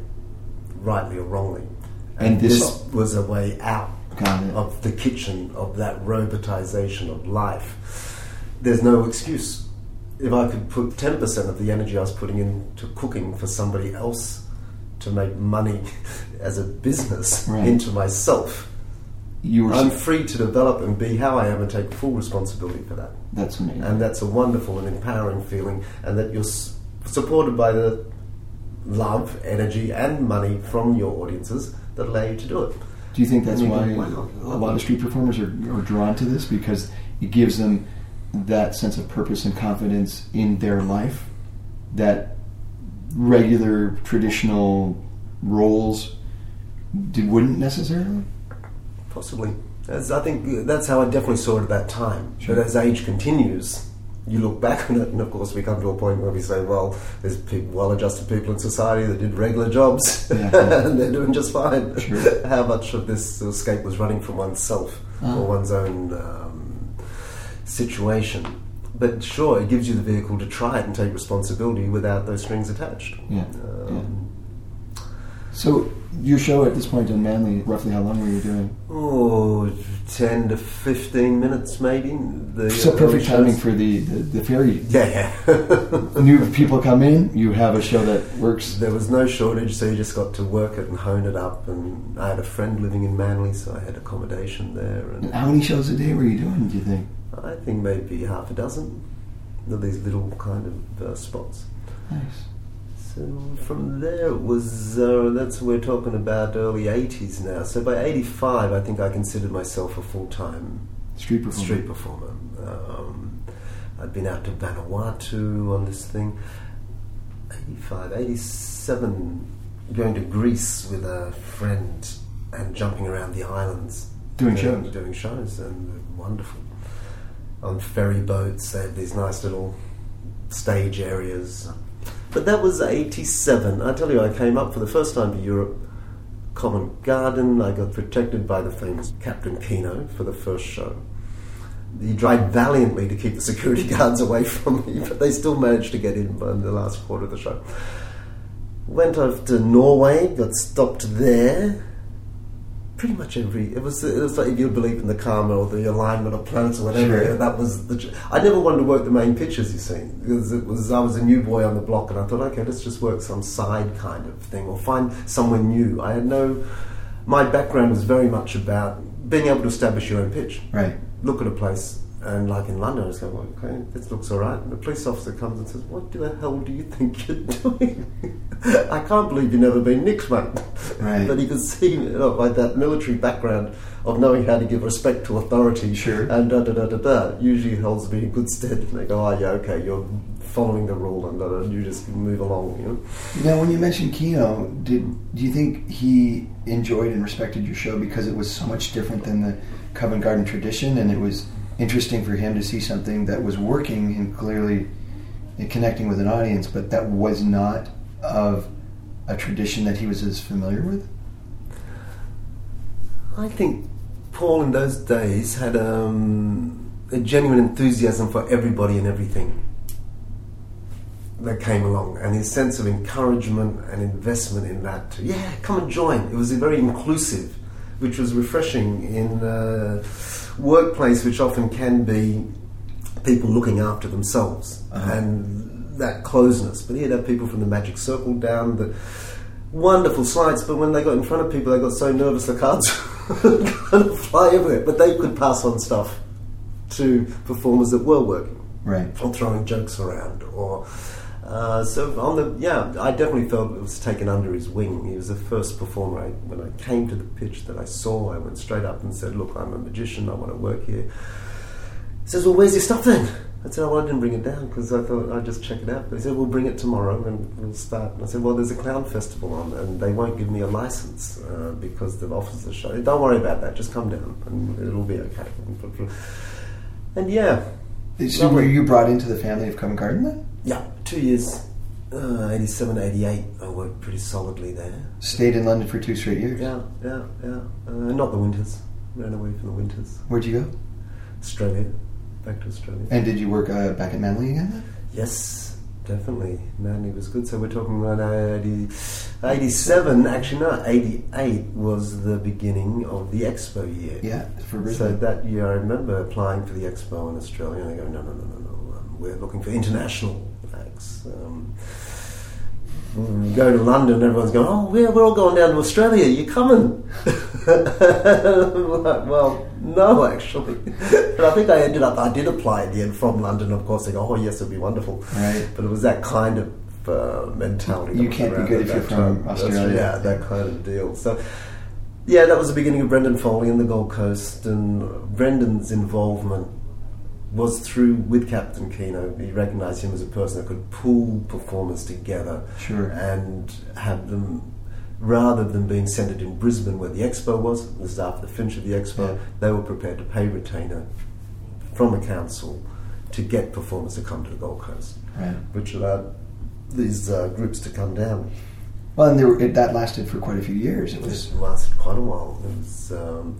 rightly or wrongly. And And, this- this, was a way out of the kitchen of that robotization of life. There's no excuse. If I could put 10% of the energy I was putting into cooking for somebody else to make money *laughs* as a business Right. into myself, You were. I'm free to develop and be how I am and take full responsibility for that. that's amazing. And that's a wonderful and empowering feeling, and that you're s- supported by the love, energy, and money from your audiences that allow you to do it. Do you think that's why why a lot of street performers are, are drawn to this because it gives them that sense of purpose and confidence in their life that regular traditional roles wouldn't necessarily? Possibly. As I think that's how I definitely saw it at that time. Sure. But as age continues, you look back on it, and of course, we come to a point where we say, well, there's people, well-adjusted people in society that did regular jobs, Yeah, yeah. *laughs* and they're doing just fine. Sure. how much of this escape was running from oneself or one's own um, situation? But sure, it gives you the vehicle to try it and take responsibility without those strings attached. Yeah, Um, So your show at this point in Manly, roughly how long were you doing? Oh, 10 to 15 minutes maybe. The, So uh, perfect timing for the, the, the ferry. Yeah, yeah. New people come in, you have a show that works. there was no shortage, so you just got to work it and hone it up. And I had a friend living in Manly, so I had accommodation there. And And how many shows a day were you doing, do you think? I think maybe half a dozen of these little kind of uh, spots. Nice. So from there it was, uh, that's we're talking about early 80s now. So by 85, I think I considered myself a full time Street performer. street performer. Um, I'd been out to Vanuatu on this thing. 85, 87, going to Greece with a friend and jumping around the islands. Doing shows. Doing shows, and wonderful. On ferry boats, they had these nice little stage areas. But that was 87. I tell you, I came up for the first time to Europe, Covent Garden. I got protected by the famous Captain Kino for the first show. He tried valiantly to keep the security *laughs* guards away from me, but they still managed to get in by the last quarter of the show. Went off to Norway, got stopped there. Pretty much every it was it was like if you believe in the karma or the alignment of planets or whatever. Sure. That was the. I never wanted to work the main pitches. You see, because it was I was a new boy on the block, and I thought, okay, let's just work some side kind of thing or find somewhere new. I had no. My background was very much about being able to establish your own pitch Right. look at a place and like in London, I was going, well, okay, this looks all right. And the police officer comes and says, what the hell do you think you're *laughs* doing? I can't believe you've never been nicked, mate. Right. But he could see, you know, by that military background of knowing how to give respect to authority Sure. and da da da da da, usually holds me in good stead. And they go, oh, yeah, okay, you're following the rule and da, da, you just move along, you know. Now, when you mentioned Kino, did do you think he enjoyed and respected your show because it was so much different than the Covent Garden tradition, and it was interesting for him to see something that was working and clearly connecting with an audience, but that was not of a tradition that he was as familiar with? I think Paul in those days had um, a genuine enthusiasm for everybody and everything that came along, and his sense of encouragement and investment in that. Yeah, come and join. It was very inclusive, which was refreshing in a workplace, which often can be people looking after themselves Uh-huh. and that closeness. But he'd have people from the Magic Circle down the wonderful sleights, but when they got in front of people, they got so nervous the cards *laughs* kind of fly everywhere. But they could pass on stuff to performers that were working Right. or throwing jokes around or. Uh, so on the yeah, I definitely felt it was taken under his wing. He was the first performer. I, when I came to the pitch that I saw, I went straight up and said, "Look, I'm a magician. I want to work here." He says, "Well, where's your stuff then?" I said, "Oh, I didn't bring it down because I thought I'd just check it out." But he said, "We'll bring it tomorrow and we'll start." And I said, "Well, there's a clown festival on, and they won't give me a license uh, because the officers show. Don't worry about that. Just come down, and it'll be okay." And yeah, So were you brought into the family of Covent Garden then? Yeah, two years, uh, 87, 88, I worked pretty solidly there. Stayed in London for two straight years. Yeah, yeah, yeah. Uh, not the winters. Ran away from the winters. Where'd you go? Australia. Back to Australia. And did you work uh, back at Manly again? Yes, definitely. Manly was good. So we're talking about 80, 87, actually no, 88 was the beginning of the Expo year. Yeah, for So that year, I remember applying for the expo in Australia, and they go, no, no, no, no, no, um, we're looking for international acts. Um, go to London, and everyone's going, oh, we're, we're all going down to Australia. You coming? *laughs* Like, well, no, actually. *laughs* but I think I ended up, I did apply at the end from London. Of course, they go, oh, yes, it'd be wonderful. Right. But it was that kind of uh, mentality. You can't be good if you're from. Australia. Yeah, that kind of deal. So, yeah, that was the beginning of Brendan Foley in the Gold Coast, and Brendan's involvement was through with Captain Kino. He recognised him as a person that could pull performers together Sure. and have them. Rather than being centred in Brisbane, where the expo was, this is after the finish of the expo, Yeah. they were prepared to pay retainer from a council to get performers to come to the Gold Coast, Right. which allowed these uh, groups to come down. Well, and were- it, that lasted for quite a few years. It was, It lasted quite a while. It was, um,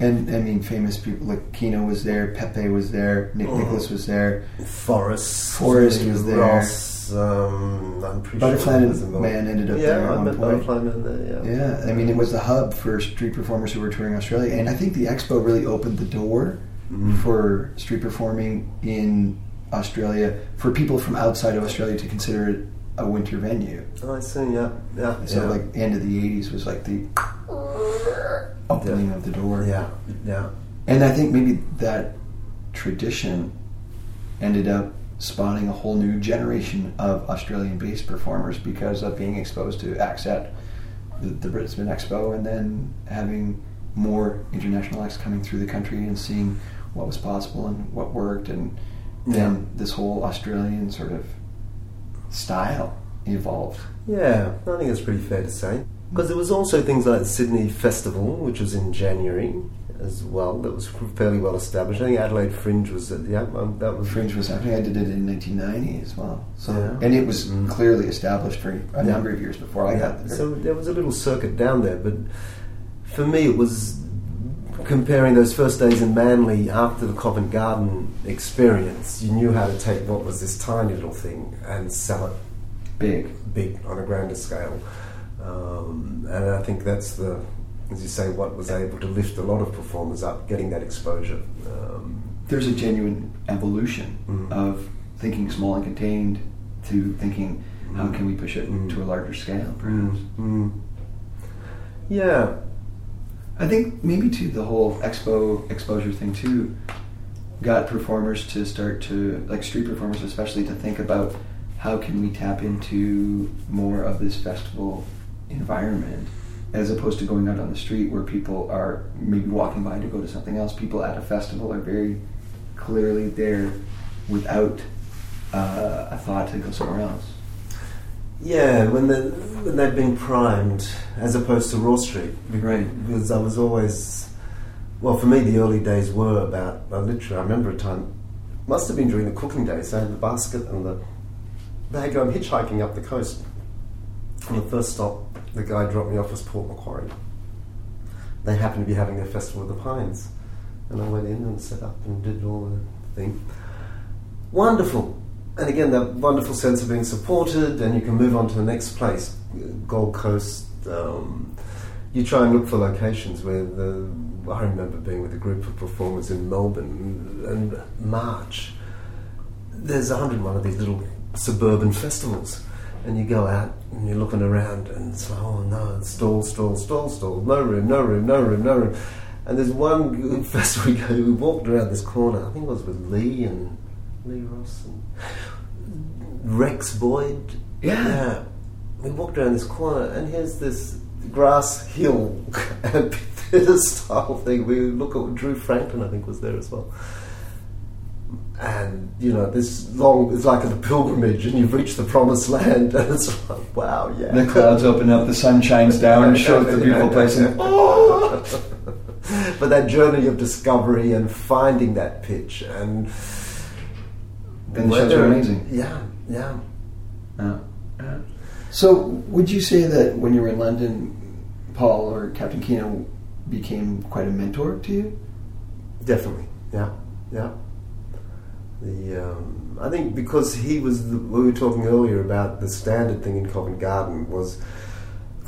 and I mean, famous people like Kino was there, Pepe was there, Nick Oh. Nicholas was there, Forrest, Forrest was there. Ross, um, I'm pretty Butterfly sure. Man ended up yeah, there I met. Butterfly Man there. Yeah, Yeah, I mean, it was the hub for street performers who were touring Australia, and I think the expo really opened the door Mhm. for street performing in Australia for people from outside of Australia to consider it a winter venue. I see. Yeah, yeah. So, yeah. like, end of the '80s was like the opening of the door. yeah, yeah, And I think maybe that tradition ended up spawning a whole new generation of Australian based performers because of being exposed to acts at the, the Brisbane Expo and then having more international acts coming through the country and seeing what was possible and what worked and then this whole Australian sort of style evolved. yeah. I think it's pretty fair to say because there was also things like the Sydney Festival, which was in January as well. That was fairly well established. I think Adelaide Fringe was at, yeah, um, that was Fringe was happening. I did it in 1990 as well. So Yeah. and it was Mm. clearly established for a number of years before I got there. So there was a little circuit down there, but for me it was comparing those first days in Manly after the Covent Garden experience. You knew how to take what was this tiny little thing and sell it big. big on a grander scale. Um, and I think that's the, as you say, what was able to lift a lot of performers up, getting that exposure. Um, There's a genuine evolution Mm. of thinking small and contained to thinking how Mm. can we push it Mm. to a larger scale, perhaps. mm. Yeah, I think maybe too the whole expo exposure thing too got performers to start to like street performers especially to think about how can we tap into more of this festival environment as opposed to going out on the street where people are maybe walking by to go to something else. People at a festival are very clearly there without uh, a thought to go somewhere else. Yeah, when when they've been primed, as opposed to Raw Street, Right. Because I was always, well, for me, the early days were about. I literally, I remember a time, must have been during the cooking days. I had the basket and the bag. I'm hitchhiking up the coast. On the first stop, the guy dropped me off was Port Macquarie. They happened to be having their festival of the Pines, and I went in and set up and did all the thing. Wonderful. And again, that wonderful sense of being supported, and you can move on to the next place, Gold Coast. Um, you try and look for locations where the. I remember being with a group of performers in Melbourne, and March. There's 101 of these little suburban festivals, and you go out and you're looking around, and it's like, oh no, stall, stall, stall, stall, no room, no room, no room, no room. And there's one *laughs* festival we go. We walked around this corner. I think it was with Lee and Lee Ross and Rex Boyd. Yeah. We walked around this corner, and here's this grass hill *laughs* amphitheatre *laughs* style thing. We look at Drew Franklin, I think, was there as well. And you know, this long, it's like a pilgrimage, and you've reached the promised land, *laughs* and it's like, wow, yeah. The clouds open up, the sun shines down, *laughs* and shows the beautiful place. And, *laughs* oh! but that journey of discovery and finding that pitch and And the shows are amazing. Yeah, yeah. Yeah. Yeah. So, would you say that when you were in London, Paul or Captain Kino became quite a mentor to you? Definitely, yeah, yeah. The um, I think because he was, the, we were talking earlier about the standard thing in Covent Garden was,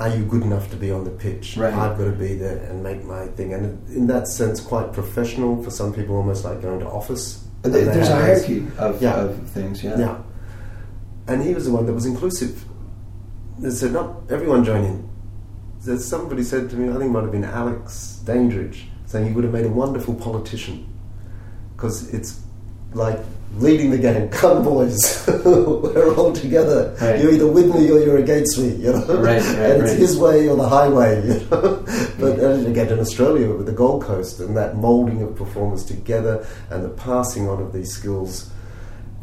are you good enough to be on the pitch? Right. I've got to be there and make my thing, and in that sense, quite professional for some people, almost like going to office. There- There's a And they have- hierarchy of, Yeah. of things, yeah. Yeah. And he was the one that was inclusive. They said, not everyone join in. So somebody said to me, I think it might have been Alex Dandridge, saying he would have made a wonderful politician because it's like leading the game. Come, boys, *laughs* we're all together. Right. You're either with me or you're against me. You know, Right, right, *laughs* and it's his way or the highway. You know, *laughs* but and again in Australia with the Gold Coast and that moulding of performers together and the passing on of these skills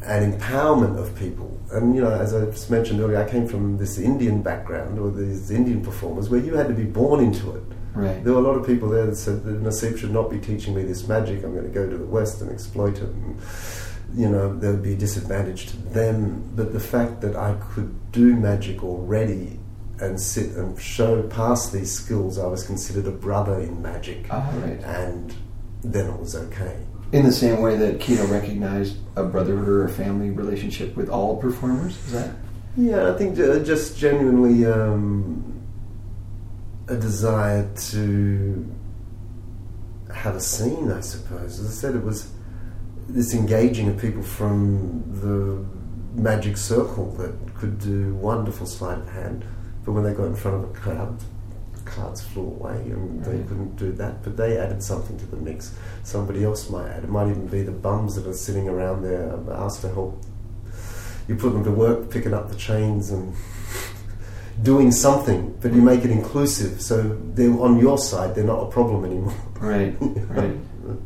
and empowerment of people. And you know, as I just mentioned earlier, I came from this Indian background or these Indian performers where you had to be born into it. Right. There were a lot of people there that said that Nasib should not be teaching me this magic. I'm going to go to the West and exploit it. And, you know, there would be a disadvantage to them. But the fact that I could do magic already and sit and show, past these skills, I was considered a brother in magic. Ah, right. And then it was okay. In the same way that Kino recognized a brotherhood or a family relationship with all performers, is that? Yeah, I think just genuinely um, a desire to have a scene, I suppose. As I said, it was this engaging of people from the magic circle that could do wonderful sleight of hand, but when they got in front of a crowd, cards flew away and they mm. couldn't do that. But they added something to the mix. Somebody else might add. It might even be the bums that are sitting around there asked to help you put them to work picking up the chains and doing something, but you make it inclusive. So they're on your side, they're not a problem anymore. Right, *laughs* right,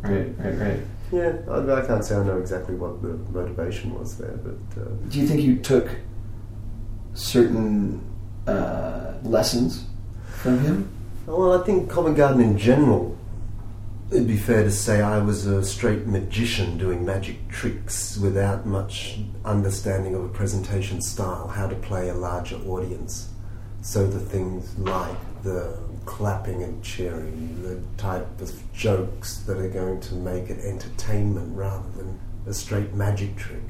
right, right, right. Yeah, I, I can't say I know exactly what the motivation was there, but uh, Do you think you took certain uh, lessons from him? well, I think Covent Garden in general. It'd be fair to say I was a straight magician doing magic tricks without much understanding of a presentation style, how to play a larger audience. So the things like the clapping and cheering, the type of jokes that are going to make it entertainment rather than a straight magic trick.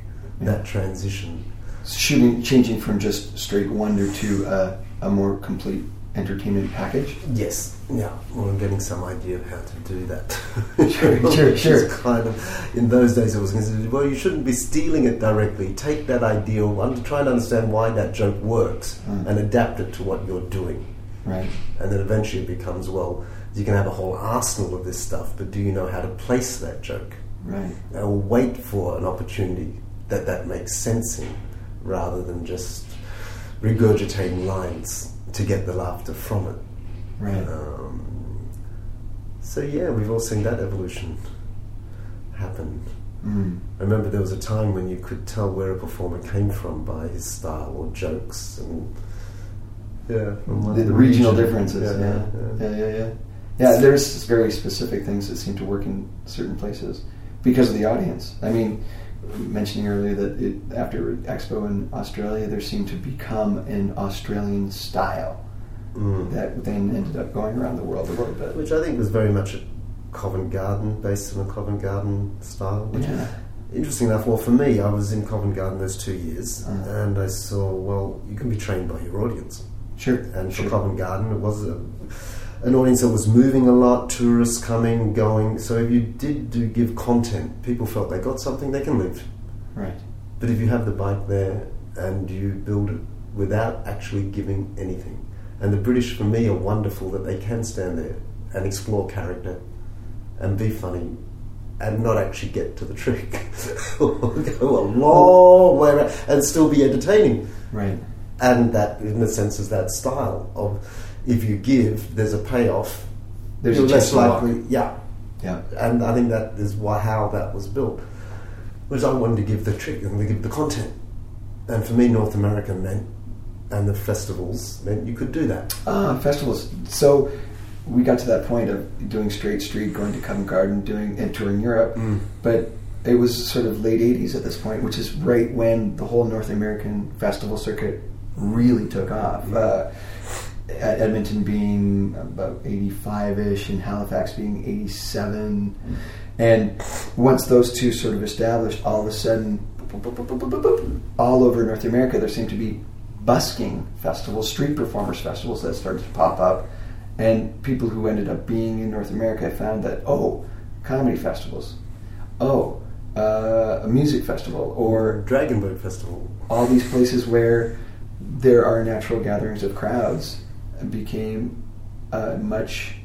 That transition. Shooting, changing from just straight wonder to uh, a more complete entertainment package. Yes, yeah. Well, I'm getting some idea of how to do that. *laughs* Sure, *laughs* sure, Which sure. is Kind of, in those days, it was considered well. You shouldn't be stealing it directly. Take that idea, try and understand why that joke works, Mm. and adapt it to what you're doing. Right. And then eventually it becomes well. You can have a whole arsenal of this stuff, but do you know how to place that joke? Right. Or wait for an opportunity that that makes sense in, rather than just regurgitating lines to get the laughter from it. Right. Um, so yeah, we've all seen that evolution happen. Mm. I remember there was a time when you could tell where a performer came from by his style or jokes and yeah, The, the regional region. differences. Yeah. yeah. Yeah. Yeah. Yeah. Yeah. There's very specific things that seem to work in certain places because of the audience. I mean, mentioning earlier that it, after Expo in Australia, there seemed to become an Australian style Mm. that then ended up going around the world a little bit. Which I think was very much a Covent Garden, based on a Covent Garden style. Which, Yeah. Interesting enough, well, for me, I was in Covent Garden those two years, Uh. and I saw, well, you can be trained by your audience. Sure. And for sure. Covent Garden, it was a, an audience that was moving a lot, tourists coming, going. So if you did do give content, people felt they got something, they can live. Right. But if you have the bike there and you build it without actually giving anything, and the British, for me, are wonderful that they can stand there and explore character and be funny and not actually get to the trick. *laughs* or go a long way around and still be entertaining. Right. And that, in a sense, is that style of if you give, there's a payoff. There's you're a less chance to walk. likely, yeah. Yeah. And I think that is why how that was built. Was I wanted to give the trick and to give the content, and for me, North America meant, and the festivals meant you could do that. Ah, festivals. So we got to that point of doing straight street, going to Covent Garden, doing and touring Europe. Mm. But it was sort of late '80s at this point, which is right when the whole North American festival circuit really took off. Uh, Edmonton being about 85-ish and Halifax being 87 and once those two sort of established all of a sudden all over North America there seemed to be busking festivals street performers festivals that started to pop up. And people who ended up being in North America found that oh comedy festivals. Oh uh, a music festival or Dragon Boat Festival. all these places where there are natural gatherings of crowds became uh, much,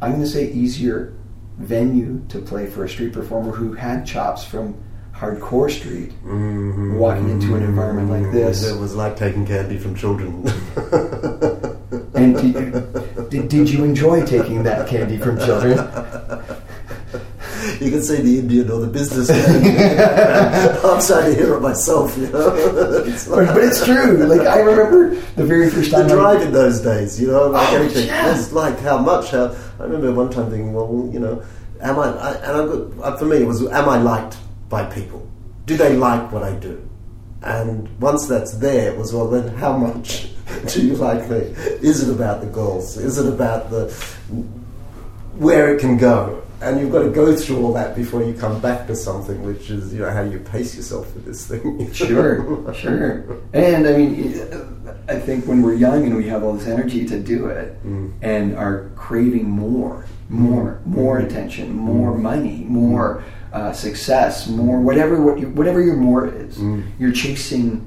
I'm going to say, easier venue to play for a street performer who had chops from hardcore street, Mhm. walking into an environment like this. It was like taking candy from children. And did, did, did you enjoy taking that candy from children? *laughs* you can see the Indian or the businessman. *laughs* I'm starting to hear it myself, you know. It's but, but it's true. Like I remember the very first the time. I- in those days, you know, like Oh, anything. yeah. It's like how much. How I remember one time thinking, well, you know, am I? I and I got, uh, for me, it was, am I liked by people? Do they like what I do? And once that's there, it was well. Then how much *laughs* do you like me? Is it about the goals? Is it about the where it can go? And you've got to go through all that before you come back to something, which is you know how do you pace yourself with this thing? *laughs* Sure, sure. And I mean, I think when we're young and we have all this energy to do it Mm. and are craving more, more, more attention, more money, more uh, success, more whatever what you, whatever your more is, Mm. you're chasing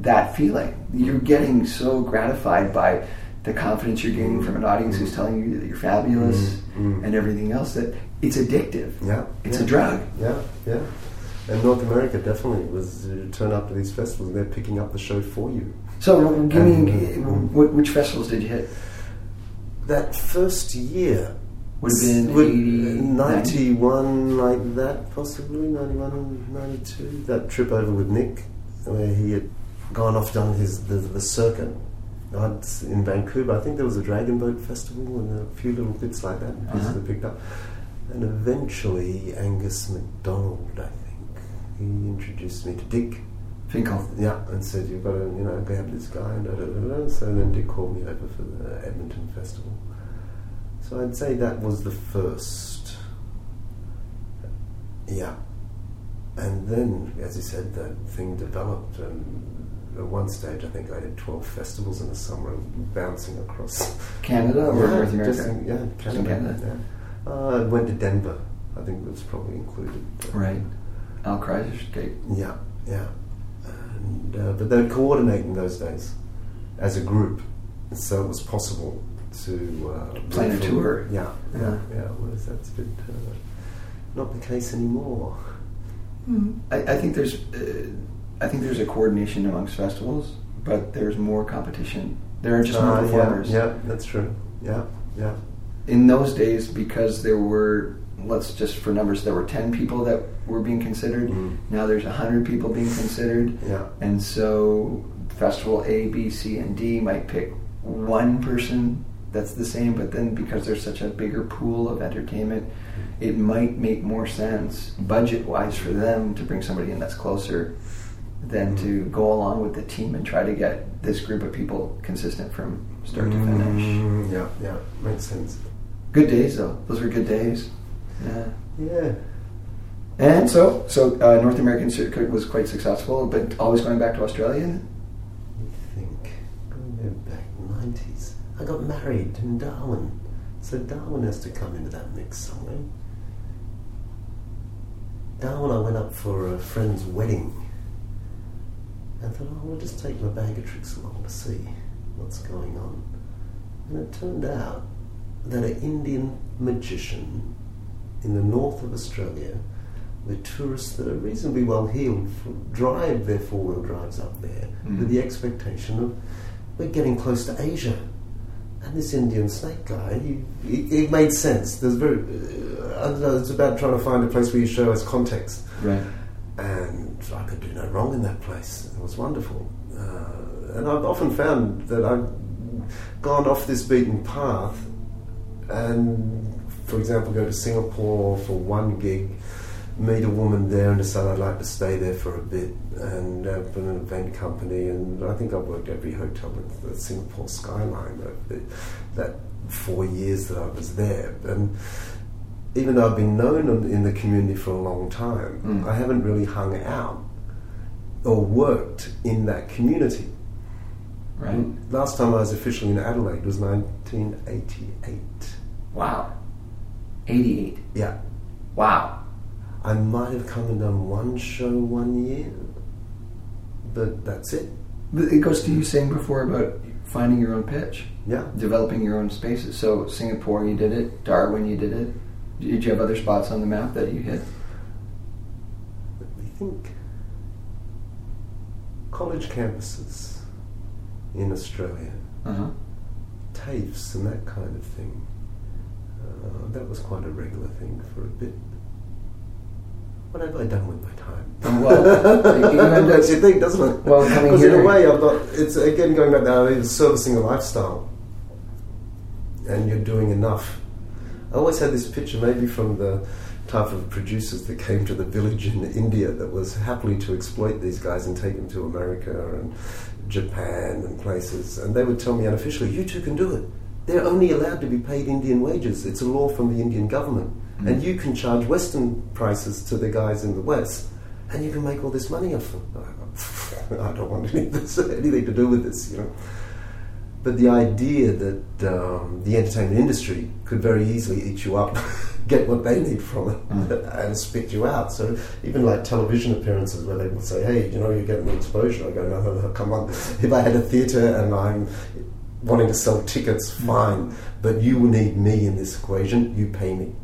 that feeling. You're getting so gratified by the confidence you're gaining from an audience who's telling you that you're fabulous Mm, mm. and everything else that it's addictive. Yeah, It's yeah. a drug. Yeah, yeah. And North America definitely was you turn up to these festivals, and they're picking up the show for you. So, give me what, which festivals did you hit? That first year Would have been would- 80, 91, like that, possibly 91, 92. That trip over with Nick, where he had gone off done his the, the circuit. I'd, in Vancouver, I think there was a Dragon Boat Festival and a few little bits like that, pieces Uh-huh. that picked up. And eventually, Angus MacDonald, I think, he introduced me to Dick. Finkel. Yeah, and said you've got to, you know, grab this guy. And da, da, da, da. So then Dick called me over for the Edmonton Festival. So I'd say that was the first. Yeah, and then, as you said, that thing developed. And at one stage, I think I did twelve festivals in the summer, bouncing across Canada or yeah, North America? in- yeah, Canada. Canada. Yeah. Uh, I went to Denver. I think was probably included. Right. Al Kreiser's gate. Yeah, yeah. And, uh, but they'd coordinating those days as a group, so it was possible to uh, Plan a move tour. Yeah, yeah, Yeah. yeah. Whereas that's a bit uh, not the case anymore. I, I think there's, uh, I think there's a coordination amongst festivals, but there's more competition. There are just more Uh, performers. Yeah, yeah, that's true. Yeah, yeah. In those days, because there were, let's just for numbers, there were ten people that were being considered. Mm. Now there's hundred people being considered. Yeah. And so festival A, B, C, and D might pick one person that's the same, but then because there's such a bigger pool of entertainment, it might make more sense budget wise for them to bring somebody in that's closer than to go along with the team and try to get this group of people consistent from start to finish. Mm, yeah, yeah. Makes sense. Good days though; those were good days. Yeah. Yeah. And so, so uh, North American circuit was quite successful, but always going back to Australia. I think going back nineties. I got married in Darwin, so Darwin has to come into that mix somewhere. Darwin, I went up for a friend's wedding. I thought, oh, I'll just take my bag of tricks along to see what's going on. And it turned out that an Indian magician in the north of Australia, where tourists that are reasonably well heeled drive their four wheel drives up there Mm. with the expectation of we're getting close to Asia. And this Indian snake guy, he, he, it made sense. There's very, uh, I don't know, it's about trying to find a place where you show us context. Right. And I could do no wrong in that place. It was wonderful. Uh, and I've often found that I've gone off this beaten path and, for example, go to Singapore for one gig, meet a woman there and decide I'd like to stay there for a bit and open an event company. And I think I've worked every hotel in the Singapore skyline over the, that four years that I was there. And even though I've been known in- in the community for a long time, Mm. I haven't really hung out or worked in that community. Right. Last time I was officially in Adelaide was 1988. Wow. 88. Yeah. Wow. I might have come and done one show one year, but that's it. But It goes to you saying before about finding your own pitch, Yeah. developing your own spaces. So Singapore, you did it. Darwin, you did it. Did you have other spots on the map that you hit? I think college campuses in Australia, Uh huh. TAFEs and that kind of thing. Uh, that was quite a regular thing for a bit. What have I done with my time? Well, you- you end up- your thing, doesn't it? Well, coming Because in a way, I've not. It's again going back. It's servicing a lifestyle, and you're doing enough. I always had this picture, maybe from the type of producers that came to the village in India that was happily to exploit these guys and take them to America and Japan and places. And they would tell me unofficially, you two can do it. They're only allowed to be paid Indian wages. It's a law from the Indian government. Mm. And you can charge Western prices to the guys in the West, and you can make all this money off them. *laughs* I don't want any of this, anything to do with this, you know. But the idea that um, the entertainment industry could very easily eat you up, *laughs* get what they need from it, *laughs* and spit you out. So even like television appearances where they will say, "Hey, you know, you're getting the exposure," I go, "No, no, no, come on." If I had a theatre and I'm wanting to sell tickets, fine, but you will need me in this equation. You pay me,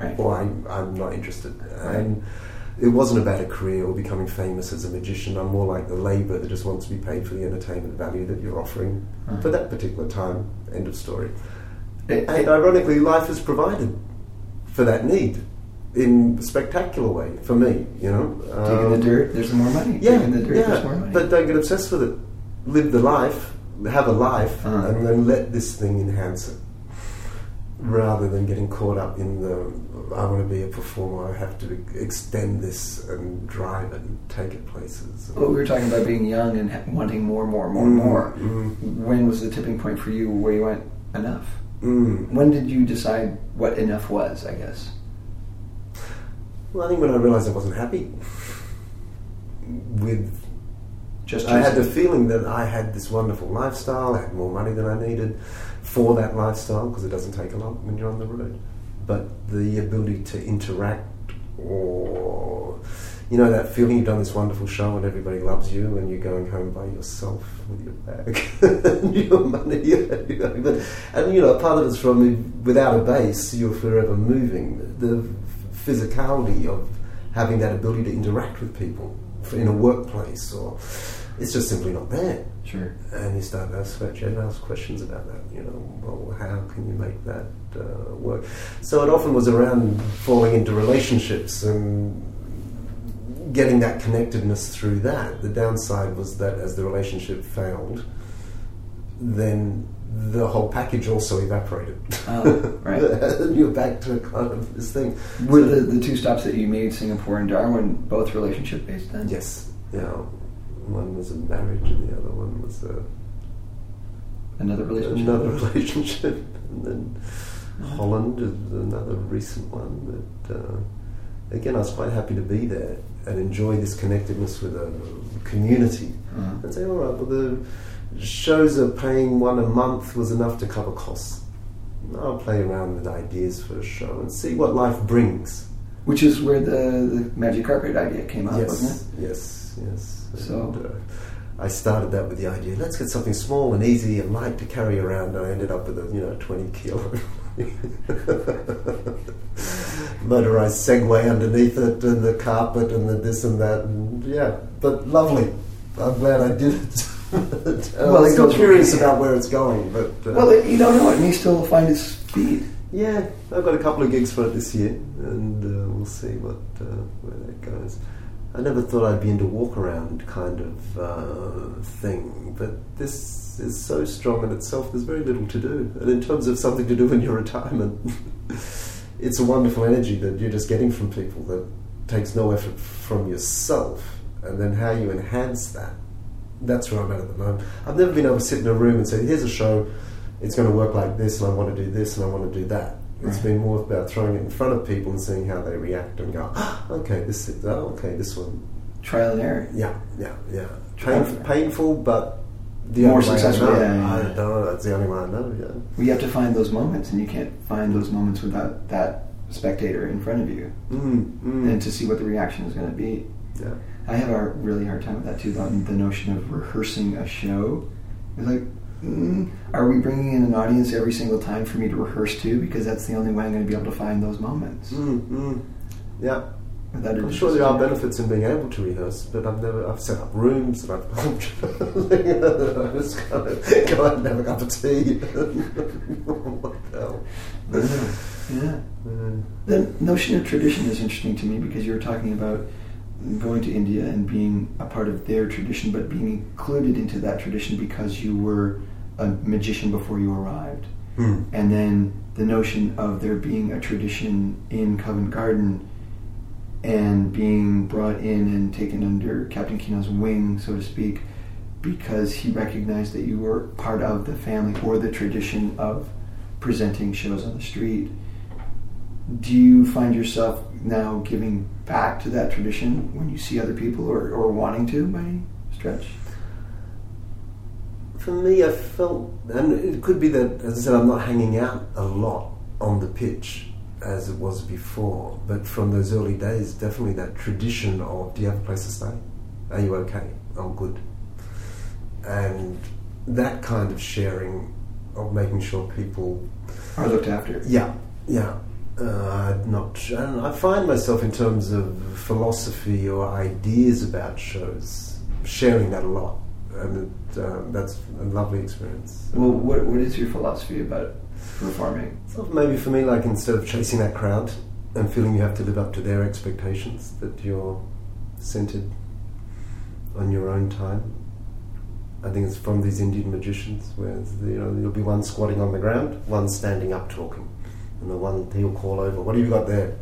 Right. or I'm, I'm not interested. And it wasn't about a career or becoming famous as a magician. I'm more like the labour that just wants to be paid for the entertainment value that you're offering Uh-huh. for that particular time. End of story. It- And ironically, life has provided for that need in a spectacular way for me. You know, Taking the Um, dirt, there's more money. Yeah, Taking the dirt, yeah. there's more money. But don't get obsessed with it. Live the life, have a life, Uh-huh. and then let this thing enhance it. Rather than getting caught up in the, I want to be a performer, I have to extend this and drive it and take it places. Well, we were talking about being young and wanting more, more, more, Mm, more. mm. When was the tipping point for you where you went enough? Mm. When did you decide what enough was? I guess. Well, I think when I realised I wasn't happy with Just I had the feeling that I had this wonderful lifestyle, I had more money than I needed for that lifestyle because it doesn't take a lot when you're on the road. But the ability to interact or, you know, that feeling you've done this wonderful show and everybody loves you and you're going home by yourself with your bag *laughs* and your money. *laughs* And, you know, part of it's from without a base, you're forever moving. The physicality of having that ability to interact with people in a workplace or it's just simply not there. Sure. And you start to ask, you ask questions about that. You know, well, how can you make that uh, work? So it often was around falling into relationships and getting that connectedness through that. The downside was that as the relationship failed, then the whole package also evaporated. Oh, *laughs* right. and you're back to kind of this thing. Were the, the two stops that you made, Singapore and Darwin, both relationship based then? Yes. You know, one was a marriage and the other one was a Another relationship. Another *laughs* relationship, and then Holland is another recent one. That uh, again, I was quite happy to be there and enjoy this connectedness with a community. Uh-huh. And say, all right, well, the shows are paying one a month was enough to cover costs. I'll play around with ideas for a show and see what life brings. Which is where the, the magic carpet idea came up, yes, wasn't it? yes, yes. So- And, uh, I started that with the idea, let's get something small and easy and light to carry around, and I ended up with a you know twenty kilo *laughs* motorized Segway underneath it, and the carpet, and the this and that, and yeah, but lovely. I'm glad I did it. *laughs* Well, I'm still curious about where it's going, but uh. Well, you don't know. It may still find its feet. yeah, I've got a couple of gigs for it this year, and uh, we'll see what uh, where that goes. I never thought I'd be into walk around kind of uh, thing, but this is so strong in itself. There's very little to do, and in terms of something to do in your retirement, *laughs* it's a wonderful energy that you're just getting from people that takes no effort from yourself, and then how you enhance that. That's where I'm at at the moment. I've never been able to sit in a room and say, "Here's a show. It's going to work like this, and I want to do this, and I want to do that." It's been more about throwing it in front of people and seeing how they react and go, "Ah, "Okay, this is oh, okay, this one, Trial and error. yeah, yeah, yeah." Trial Pain, painful, but the More only way I successful, know. yeah, yeah, I don't know. That's the only one I know. Yeah. We have to find those moments, and you can't find those moments without that spectator in front of you, Mm, mm. and to see what the reaction is going to be. yeah. I have a really hard time with that too. The, the notion of rehearsing a show, it's like mm, are we bringing in an audience every single time for me to rehearse to? Because that's the only way I'm going to be able to find those moments. Mm, mm. Yeah. I'm sure there are benefits in being able to rehearse, but I've never I've set up rooms and I've I just kind of go out and have a cup of tea. *laughs* what the hell? Yeah. Mm. The notion of tradition is interesting to me because you were talking about going to India and being a part of their tradition, but being included into that tradition because you were a magician before you arrived. Mm. And then the notion of there being a tradition in Covent Garden and being brought in and taken under Captain Kino's wing, so to speak, because he recognized that you were part of the family or the tradition of presenting shows on the street. Do you find yourself now giving back to that tradition when you see other people or, or wanting to by any stretch? For me, I felt, and it could be that, as I said, I'm not hanging out a lot on the pitch as it was before. But from those early days, definitely that tradition of, do you have a place to stay? Are you okay? Oh, good. And that kind of sharing of making sure people are looked after? yeah, yeah. Uh, not, and I find myself in terms of philosophy or ideas about shows sharing that a lot, and it, uh, that's a lovely experience. Well, what, what is your philosophy about performing? So maybe for me, like instead of chasing that crowd and feeling you have to live up to their expectations, that you're centered on your own time. I think it's from these Indian magicians, where you know there'll be one squatting on the ground, one standing up talking, and the one he'll call over. What have you got there?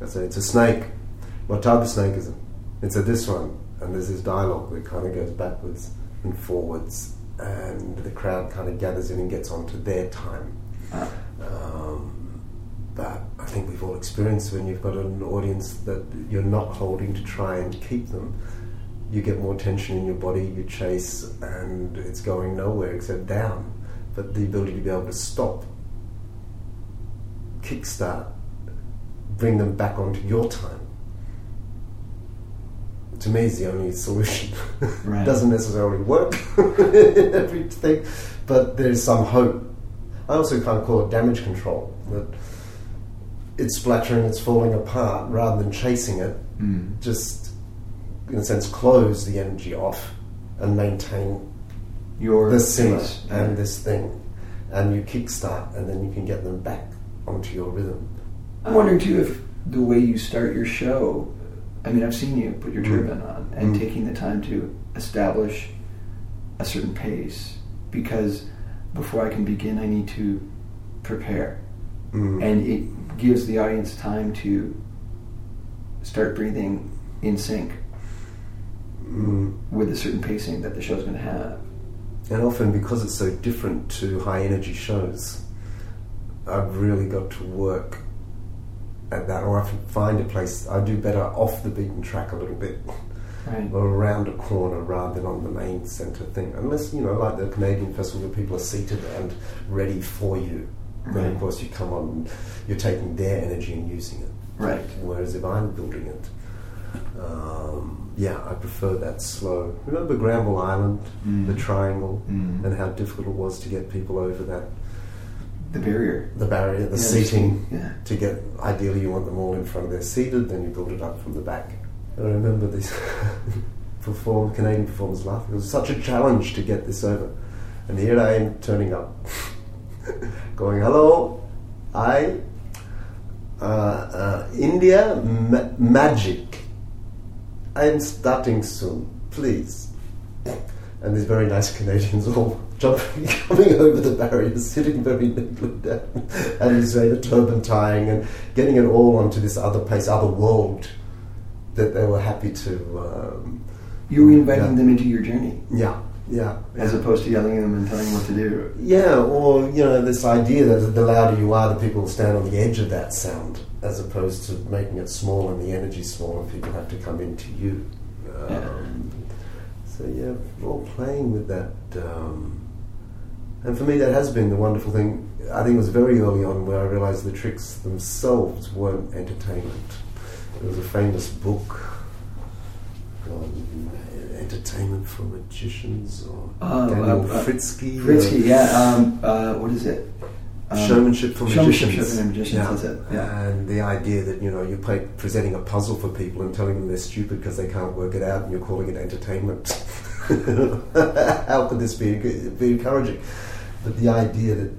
I say it's a snake. What type of snake is it? It's a this one, and there's this dialogue that kind of goes backwards and forwards, and the crowd kind of gathers in and gets onto their time. Um, but I think we've all experienced when you've got an audience that you're not holding to try and keep them. You get more tension in your body, you chase, and it's going nowhere except down. But the ability to be able to stop, kickstart, bring them back onto your time, to me is the only solution. Right. *laughs* Doesn't necessarily work *laughs* in everything, but there's some hope. I also kind of call it damage control. That it's splattering, it's falling apart, rather than chasing it. Mm. Just, in a sense, close the energy off and maintain Your the simmer pace. and this thing, and you kickstart, and then you can get them back onto your rhythm. I'm wondering too if the way you start your show. I mean, I've seen you put your Mm. turban on and Mm. taking the time to establish a certain pace because before I can begin, I need to prepare, Mm. and it gives the audience time to start breathing in sync Mm. with a certain pacing that the show's going to have. And often, because it's so different to high energy shows, I've really got to work at that, or I find a place. I do better off the beaten track a little bit, Right. or around a corner rather than on the main centre thing. Unless, you know, like the Canadian festival where people are seated and ready for you. Then, of course, you come on, you're taking their energy and using it. Right. Whereas if I'm building it, um, yeah, I prefer that slow. Remember Granville Island, Mm. the triangle, Mm. and how difficult it was to get people over that The barrier. the barrier, the Yeah, seating. Yeah. To get ideally, you want them all in front. They're seated, then you build it up from the back. I remember this *laughs* perform Canadian performers laughing. It was such a challenge to get this over, and here I am turning up, *laughs* going, "Hello, I, uh, uh, India ma- magic. I'm starting soon, please." And these very nice Canadians all *laughs* jumping, *laughs* coming over the barrier, sitting very neatly down, *laughs* and you say the turban tying and getting it all onto this other place, other world that they were happy to. Um, You were inviting yeah. them into your journey Yeah, yeah. as yeah. opposed to yelling at them and telling them what to do. Yeah, or you know, this idea that the louder you are, the people will stand on the edge of that sound, as opposed to making it small and the energy small, and people have to come into you. Um, Yeah. So yeah, all playing with that, um, and for me, that has been the wonderful thing. I think it was very early on where I realised the tricks themselves weren't entertainment. There was a famous book. God, entertainment for magicians or Oh, Daniel uh, uh, Fitzkee. Fitzkee, uh, yeah. Um, uh, what is it? Um, showmanship for showmanship magicians. for magicians, that's it, yeah. And the idea that you know you're play, presenting a puzzle for people and telling them they're stupid because they can't work it out, and you're calling it entertainment. *laughs* How could this be be encouraging? But the idea that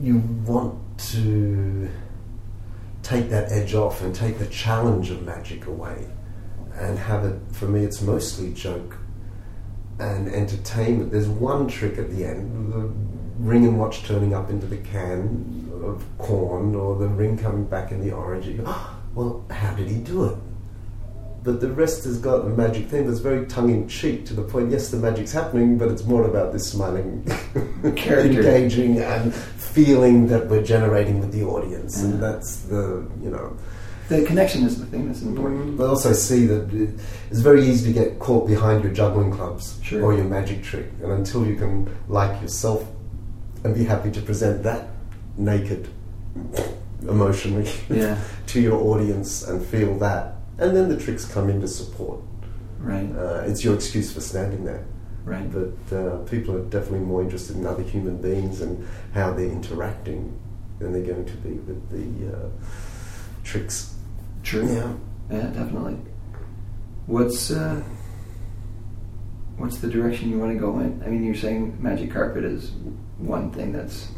you want to take that edge off and take the challenge of magic away, and have it. For me, it's mostly joke and entertainment. There's one trick at the end, the ring and watch turning up into the can of corn, or the ring coming back in the orange. You go, "Oh, well, how did he do it? But the rest has got a magic thing that's very tongue in cheek to the point. Yes, the magic's happening, but it's more about this smiling, *laughs* engaging, and feeling that we're generating with the audience, and that's the you know. The connection is the thing that's important. Mm-hmm. But also see that it's very easy to get caught behind your juggling clubs Sure. or your magic trick, and until you can like yourself and be happy to present that naked emotionally Yeah, *laughs* to your audience and feel that, and then the tricks come in to support. right, Uh, it's your excuse for standing there. right. But uh, people are definitely more interested in other human beings and how they're interacting than they're going to be with the uh, tricks. True. Yeah. Yeah, definitely. What's uh, what's the direction you want to go in? I mean, you're saying magic carpet is one thing that's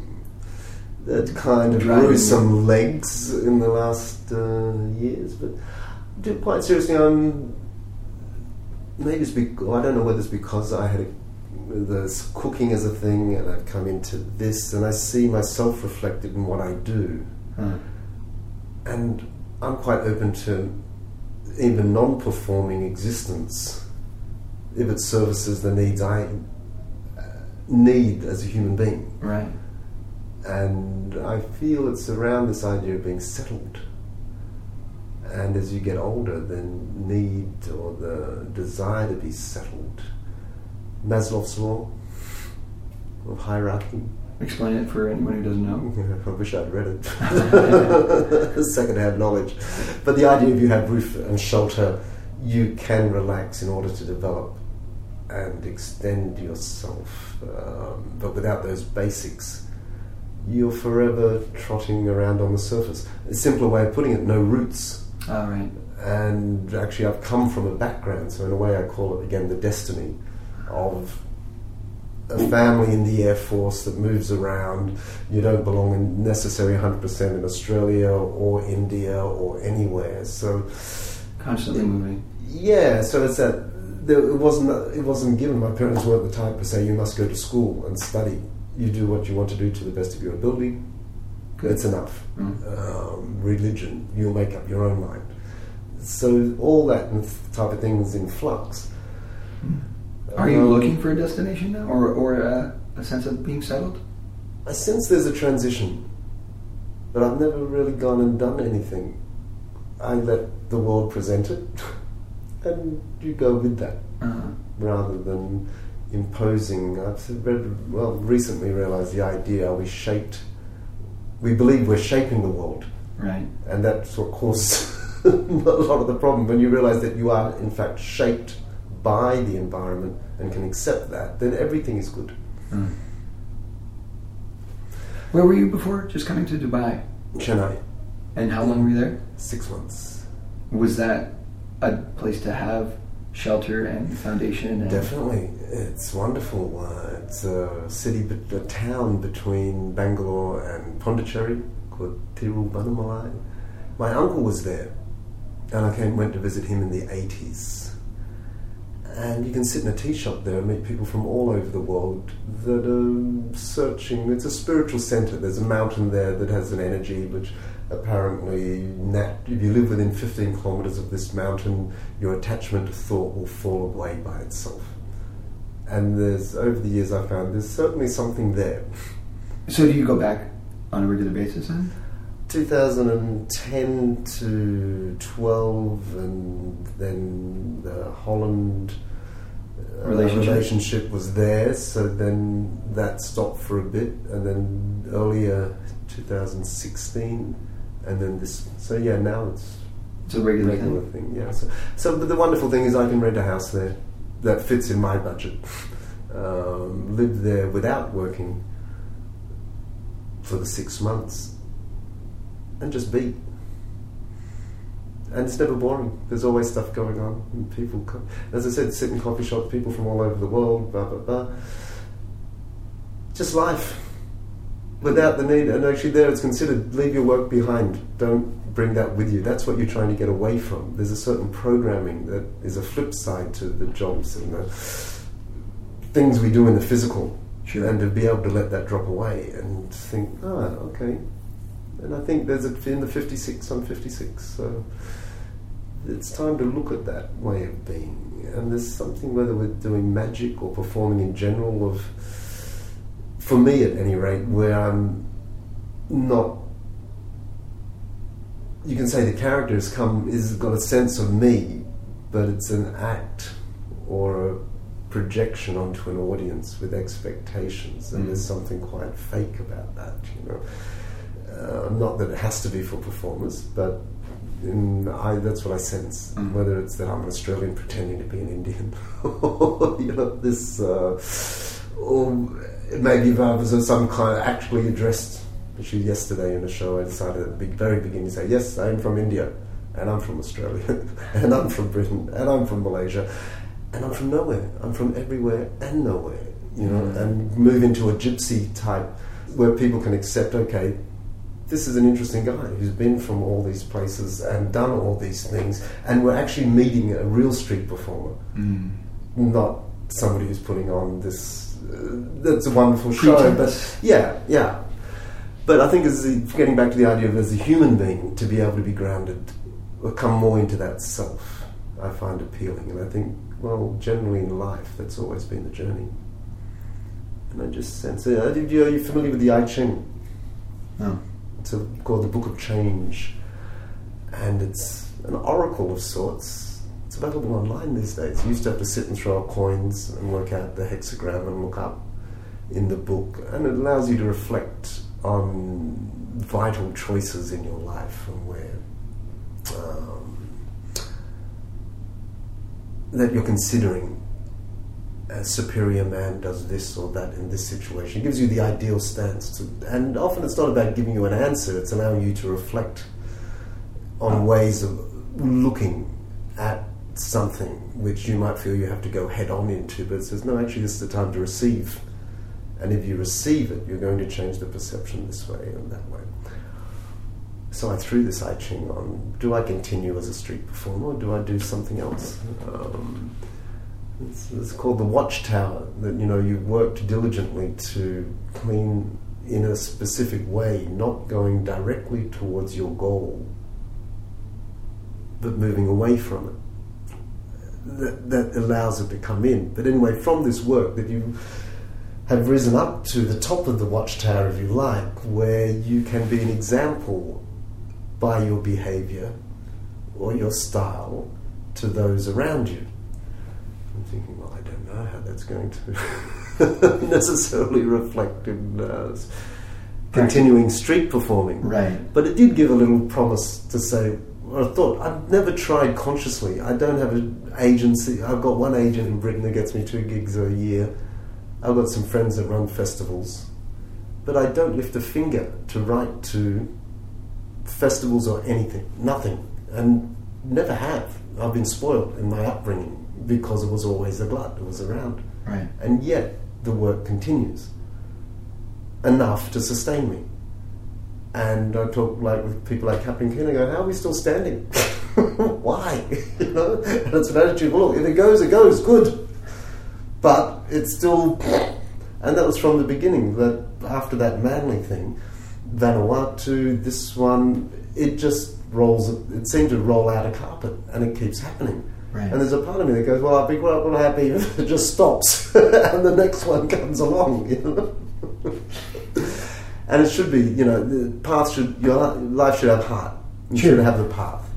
that kind of grew some legs in the last uh, years. But do- quite seriously, I'm maybe it's because I don't know whether it's because I had a, the cooking as a thing, and I've come into this, and I see myself reflected in what I do, uh, and I'm quite open to even non-performing existence if it services the needs I need as a human being. right. And I feel it's around this idea of being settled. And as you get older, the need or the desire to be settled. Maslow's law of hierarchy. Explain it for anyone who doesn't know. *laughs* I wish I'd read it. *laughs* *laughs* Second-hand knowledge. But the idea if you have roof and shelter, you can relax in order to develop and extend yourself. Um, but without those basics, you're forever trotting around on the surface. A simpler way of putting it, no roots. All right. And actually, I've come from a background, so in a way, I call it again the destiny of a family in the Air Force that moves around. You don't belong in necessarily 100% in Australia or India or anywhere. So, Constantly moving. yeah, so it's that. There, it wasn't. It wasn't given. My parents weren't the type to say you must go to school and study. You do what you want to do to the best of your ability. Good. It's enough. Mm. Um, religion, you'll make up your own mind. So all that type of thing is in flux. Are you Um, looking for a destination now, or or uh, a sense of being settled? I sense there's a transition, but I've never really gone and done anything. I let the world present it, *laughs* and you go with that Uh, rather than imposing. I've read, well, recently realised the idea: we shaped? We believe we're shaping the world, right. and that's what causes *laughs* a lot of the problem. When you realise that you are, in fact, shaped by the environment and can accept that, then everything is good. Mm. Where were you before? Just coming to Dubai. Chennai, And how long were you there? six months. Was that a place to have shelter and foundation? And Definitely, it's wonderful. Uh, it's a city, bet- a town between Bangalore and Pondicherry called Tiruvannamalai. My uncle was there, and I came went to visit him in the eighties. And you can sit in a tea shop there and meet people from all over the world that are searching. It's a spiritual center. There's a mountain there that has an energy which apparently, nat- if you live within 15 kilometers of this mountain, your attachment to thought will fall away by itself. And there's over the years I found there's certainly something there. So do you go back on a regular basis then? 2010 to 12, and then the Holland uh, Relationship. relationship was there. So then that stopped for a bit, and then earlier 2016, and then this. So yeah, now it's It's a regular regular thing. thing. Yeah. So, so but the wonderful thing is I can rent a house there. that fits in my budget. Um, lived there without working for the six months and just be. And it's never boring. There's always stuff going on. And people, come, as I said, sit in coffee shops, people from all over the world, blah, blah, blah. Just life. Without the need, and actually, there it's considered leave your work behind. Don't bring that with you. That's what you're trying to get away from. There's a certain programming that is a flip side to the jobs and the things we do in the physical. Sure. And to be able to let that drop away and think, oh, okay. And I think there's a, in the 56, I'm 56, so it's time to look at that way of being. And there's something, whether we're doing magic or performing in general, of, for me at any rate, where I'm not you can say the character has come is got a sense of me, but it's an act or a projection onto an audience with expectations, and Mm. there's something quite fake about that. You know, uh, not that it has to be for performers, but in, I, that's what I sense. Mm. Whether it's that I'm an Australian pretending to be an Indian, *laughs* or you know this, uh, or it may be verbs or some kind of actually addressed Actually, yesterday in a show, I decided at the big, very beginning to say, Yes, I'm from India, and I'm from Australia, *laughs* and I'm from Britain, and I'm from Malaysia, and I'm from nowhere. I'm from everywhere and nowhere, you know, Mm. and move into a gypsy type where people can accept, okay, this is an interesting guy who's been from all these places and done all these things, and we're actually meeting a real street performer, Mm. not somebody who's putting on this. Uh, that's a wonderful show, but yeah, yeah. But I think as the, getting back to the idea of as a human being to be able to be grounded, or come more into that self, I find appealing, and I think well, generally in life, that's always been the journey. And I just sense it. Are you, are you familiar with the I Ching? No. It's a, called the Book of Change, and it's an oracle of sorts. It's available online these days. You used to have to sit and throw out coins and work out the hexagram and look up in the book, and it allows you to reflect on vital choices in your life and where um, that you're considering. A superior man does this or that in this situation. It gives you the ideal stance, to, and often it's not about giving you an answer. It's allowing you to reflect on ways of looking at something which you might feel you have to go head on into, but it says, no, actually, this is the time to receive. And if you receive it, you're going to change the perception this way and that way. So I threw this I Ching on do I continue as a street performer or do I do something else? Um, it's, it's called the Watchtower, that you know, you've worked diligently to clean in a specific way, not going directly towards your goal, but moving away from it that, that allows it to come in. But anyway, from this work that you have risen up to the top of the watchtower, if you like, where you can be an example by your behavior or your style to those around you. I'm thinking, well, I don't know how that's going to *laughs* necessarily reflect in uh, continuing street performing. Right. But it did give a little promise to say, I thought, I've never tried consciously. I don't have an agency. I've got one agent in Britain that gets me two gigs a year. I've got some friends that run festivals. But I don't lift a finger to write to festivals or anything. Nothing. And never have. I've been spoiled in my upbringing because it was always a glut. It was around. Right. And yet the work continues enough to sustain me. And I talk like with people like Captain King, I go, how are we still standing? *laughs* Why? *laughs* you know? And it's an attitude, well, look, if it goes, it goes, good. But it's still, and that was from the beginning, that after that Manly thing, Vanuatu, this one, it just rolls, it seemed to roll out a carpet and it keeps happening. Right. And there's a part of me that goes, well, I'd be quite well happy if it just stops *laughs* and the next one comes along, you know? And it should be, you know, the path should, your life should have heart. You Sure. should have the path.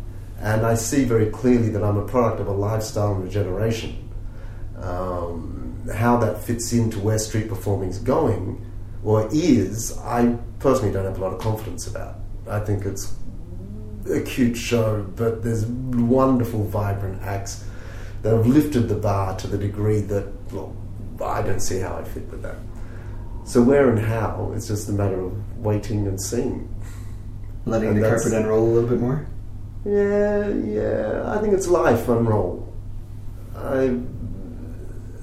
And I see very clearly that I'm a product of a lifestyle and regeneration. Um, how that fits into where street performing is going or is, I personally don't have a lot of confidence about. I think it's a cute show, but there's wonderful, vibrant acts that have lifted the bar to the degree that, well, I don't see how I fit with that. So where and how, it's just a matter of waiting and seeing. Letting And the carpet unroll a little bit more. Yeah, yeah. I think it's life unroll. I.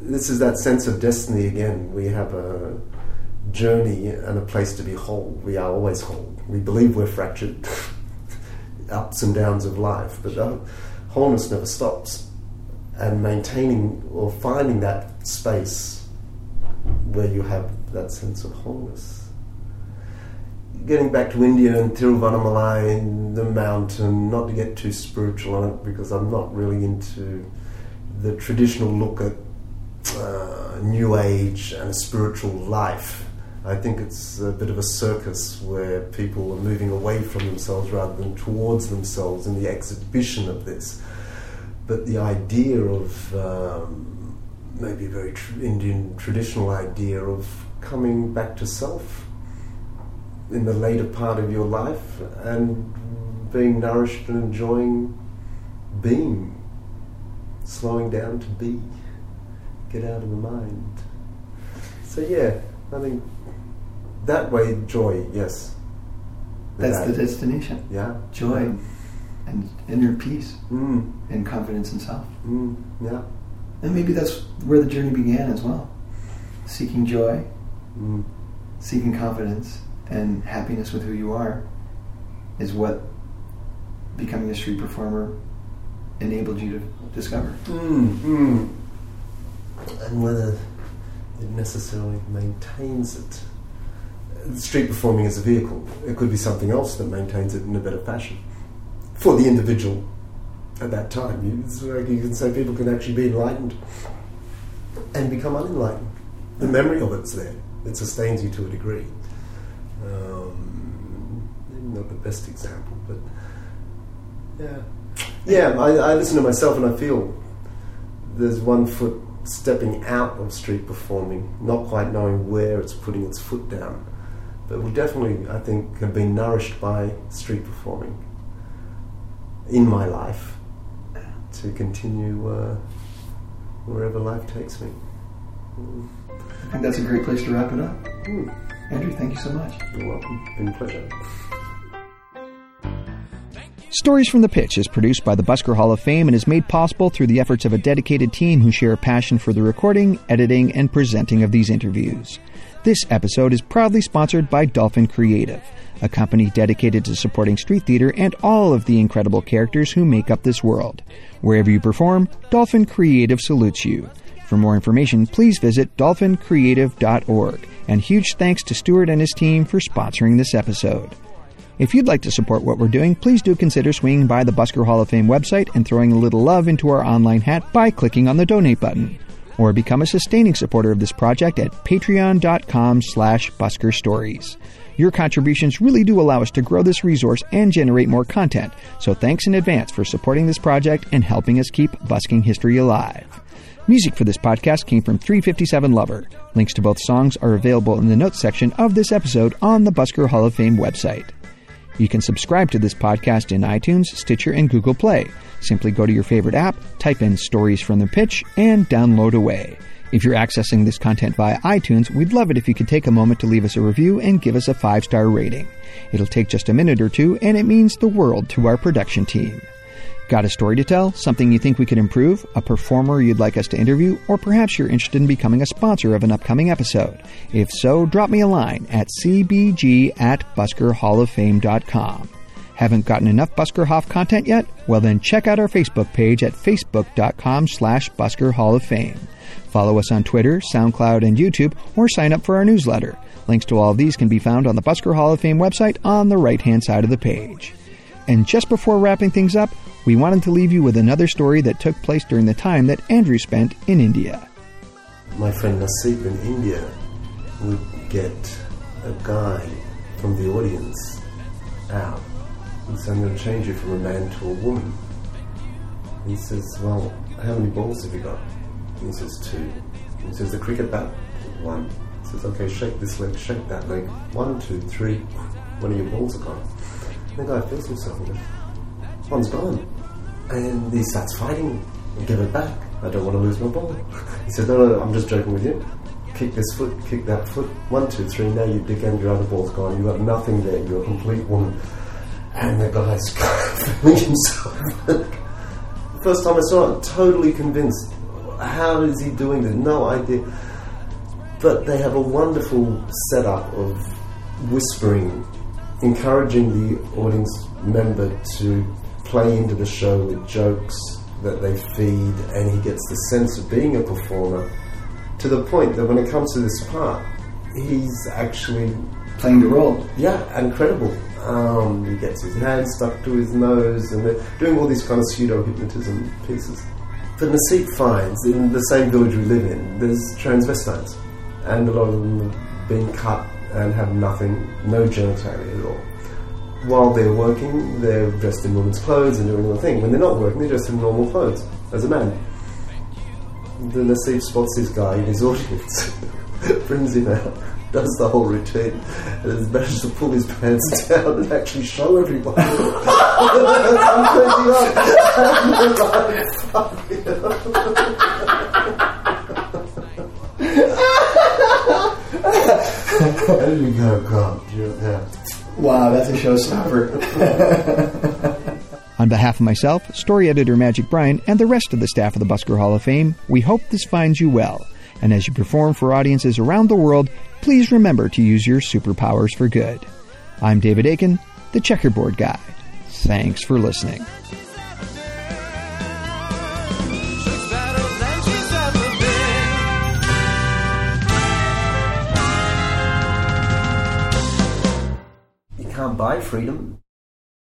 This is that sense of destiny again. We have a journey and a place to be whole. We are always whole. We believe we're fractured, *laughs* ups and downs of life, but uh, wholeness never stops. And maintaining or finding that space where you have that sense of wholeness getting back to India and Tiruvannamalai, the mountain, not to get too spiritual on it because I'm not really into the traditional look at uh, New Age and spiritual life. I think it's a bit of a circus where people are moving away from themselves rather than towards themselves in the exhibition of this. But the idea of um, maybe a very tr- Indian traditional idea of coming back to self in the later part of your life and being nourished and enjoying being, slowing down to be, get out of the mind. So yeah, I think that way joy, yes. That's the That- destination. yeah Joy and inner peace Mm, and confidence in self. mm, yeah. And maybe that's where the journey began as well. Seeking joy, seeking confidence, and happiness with who you are is what becoming a street performer enabled you to discover. mm, mm. And whether it necessarily maintains it. Street performing is a vehicle. It could be something else that maintains it in a better fashion for the individual at that time. Like you can say people can actually be enlightened and become unenlightened. The memory of it's there. It sustains you to a degree. Um, not the best example, but yeah, yeah. I, I listen to myself and I feel there's one foot stepping out of street performing, not quite knowing where it's putting its foot down. But we definitely, I think, have been nourished by street performing in my life to continue uh, wherever life takes me. Mm. I think that's a great place to wrap it up. Mm. Andrew, thank you so much. You're welcome. Been a pleasure. Stories from the Pitch is produced by the Busker Hall of Fame and is made possible through the efforts of a dedicated team who share a passion for the recording, editing, and presenting of these interviews. This episode is proudly sponsored by Dolphin Creative, a company dedicated to supporting street theater and all of the incredible characters who make up this world. Wherever you perform, Dolphin Creative salutes you. For more information, please visit dolphincreative.org. And huge thanks to Stuart and his team for sponsoring this episode. If you'd like to support what we're doing, please do consider swinging by the Busker Hall of Fame website and throwing a little love into our online hat by clicking on the donate button. Or become a sustaining supporter of this project at patreon.com slash busker stories. Your contributions really do allow us to grow this resource and generate more content, so thanks in advance for supporting this project and helping us keep busking history alive. Music for this podcast came from 357 Lover. Links to both songs are available in the notes section of this episode on the Busker Hall of Fame website. You can subscribe to this podcast in iTunes, Stitcher, and Google Play. Simply go to your favorite app, type in Stories from the Pitch, and download away. If you're accessing this content via iTunes, we'd love it if you could take a moment to leave us a review and give us a five star rating. It'll take just a minute or two, and it means the world to our production team. Got a story to tell? Something you think we could improve? A performer you'd like us to interview? Or perhaps you're interested in becoming a sponsor of an upcoming episode? If so, drop me a line at cbg at buskerhalloffame.com. Haven't gotten enough Busker HoF content yet? Well then check out our Facebook page at facebook.com slash Busker Hall of Fame. Follow us on Twitter, SoundCloud, and YouTube, or sign up for our newsletter. Links to all of these can be found on the Busker Hall of Fame website on the right-hand side of the page. And just before wrapping things up, we wanted to leave you with another story that took place during the time that Andrew spent in India. My friend Nasib in India would get a guy from the audience out and say, I'm going to change you from a man to a woman. He says, Well, how many balls have you got? He says, Two. He says, The cricket bat? One. He says, Okay, shake this leg, shake that leg. One, two, three. One of your balls are gone. The guy feels himself goes, One's gone. And he starts fighting give it back. I don't want to lose my ball. *laughs* He said, no, no, I'm just joking with you. Kick this foot, kick that foot. One, two, three. Now you dick and your other ball's gone. You've got nothing there. You're a complete woman. And the guy's *laughs* feeling himself. *laughs* First time I saw it, totally convinced. How is he doing this? No idea. But they have a wonderful setup of whispering, encouraging the audience member to play into the show with jokes that they feed, and he gets the sense of being a performer to the point that when it comes to this part, he's actually Playing the role. yeah, incredible. Um, he gets his hand stuck to his nose, and they're doing all these kind of pseudo hypnotism pieces. But Nasib finds in the same village we live in, there's transvestites, and a lot of them have been cut and have nothing, no genitalia at all. While they're working, they're dressed in women's clothes and doing their thing. When they're not working, they're dressed in normal clothes as a man. The Nasib spots this guy in his *laughs* audience, brings him out, does the whole routine, and has managed to pull his pants *laughs* down and actually show everybody. *laughs* I'm you go, God, yeah. Wow, that's a showstopper. *laughs* On behalf of myself, story editor Magic Bryan, and the rest of the staff of the Busker Hall of Fame, we hope this finds you well. And as you perform for audiences around the world, please remember to use your superpowers for good. I'm David Aiken, the Checkerboard Guy. Thanks for listening. Buy freedom.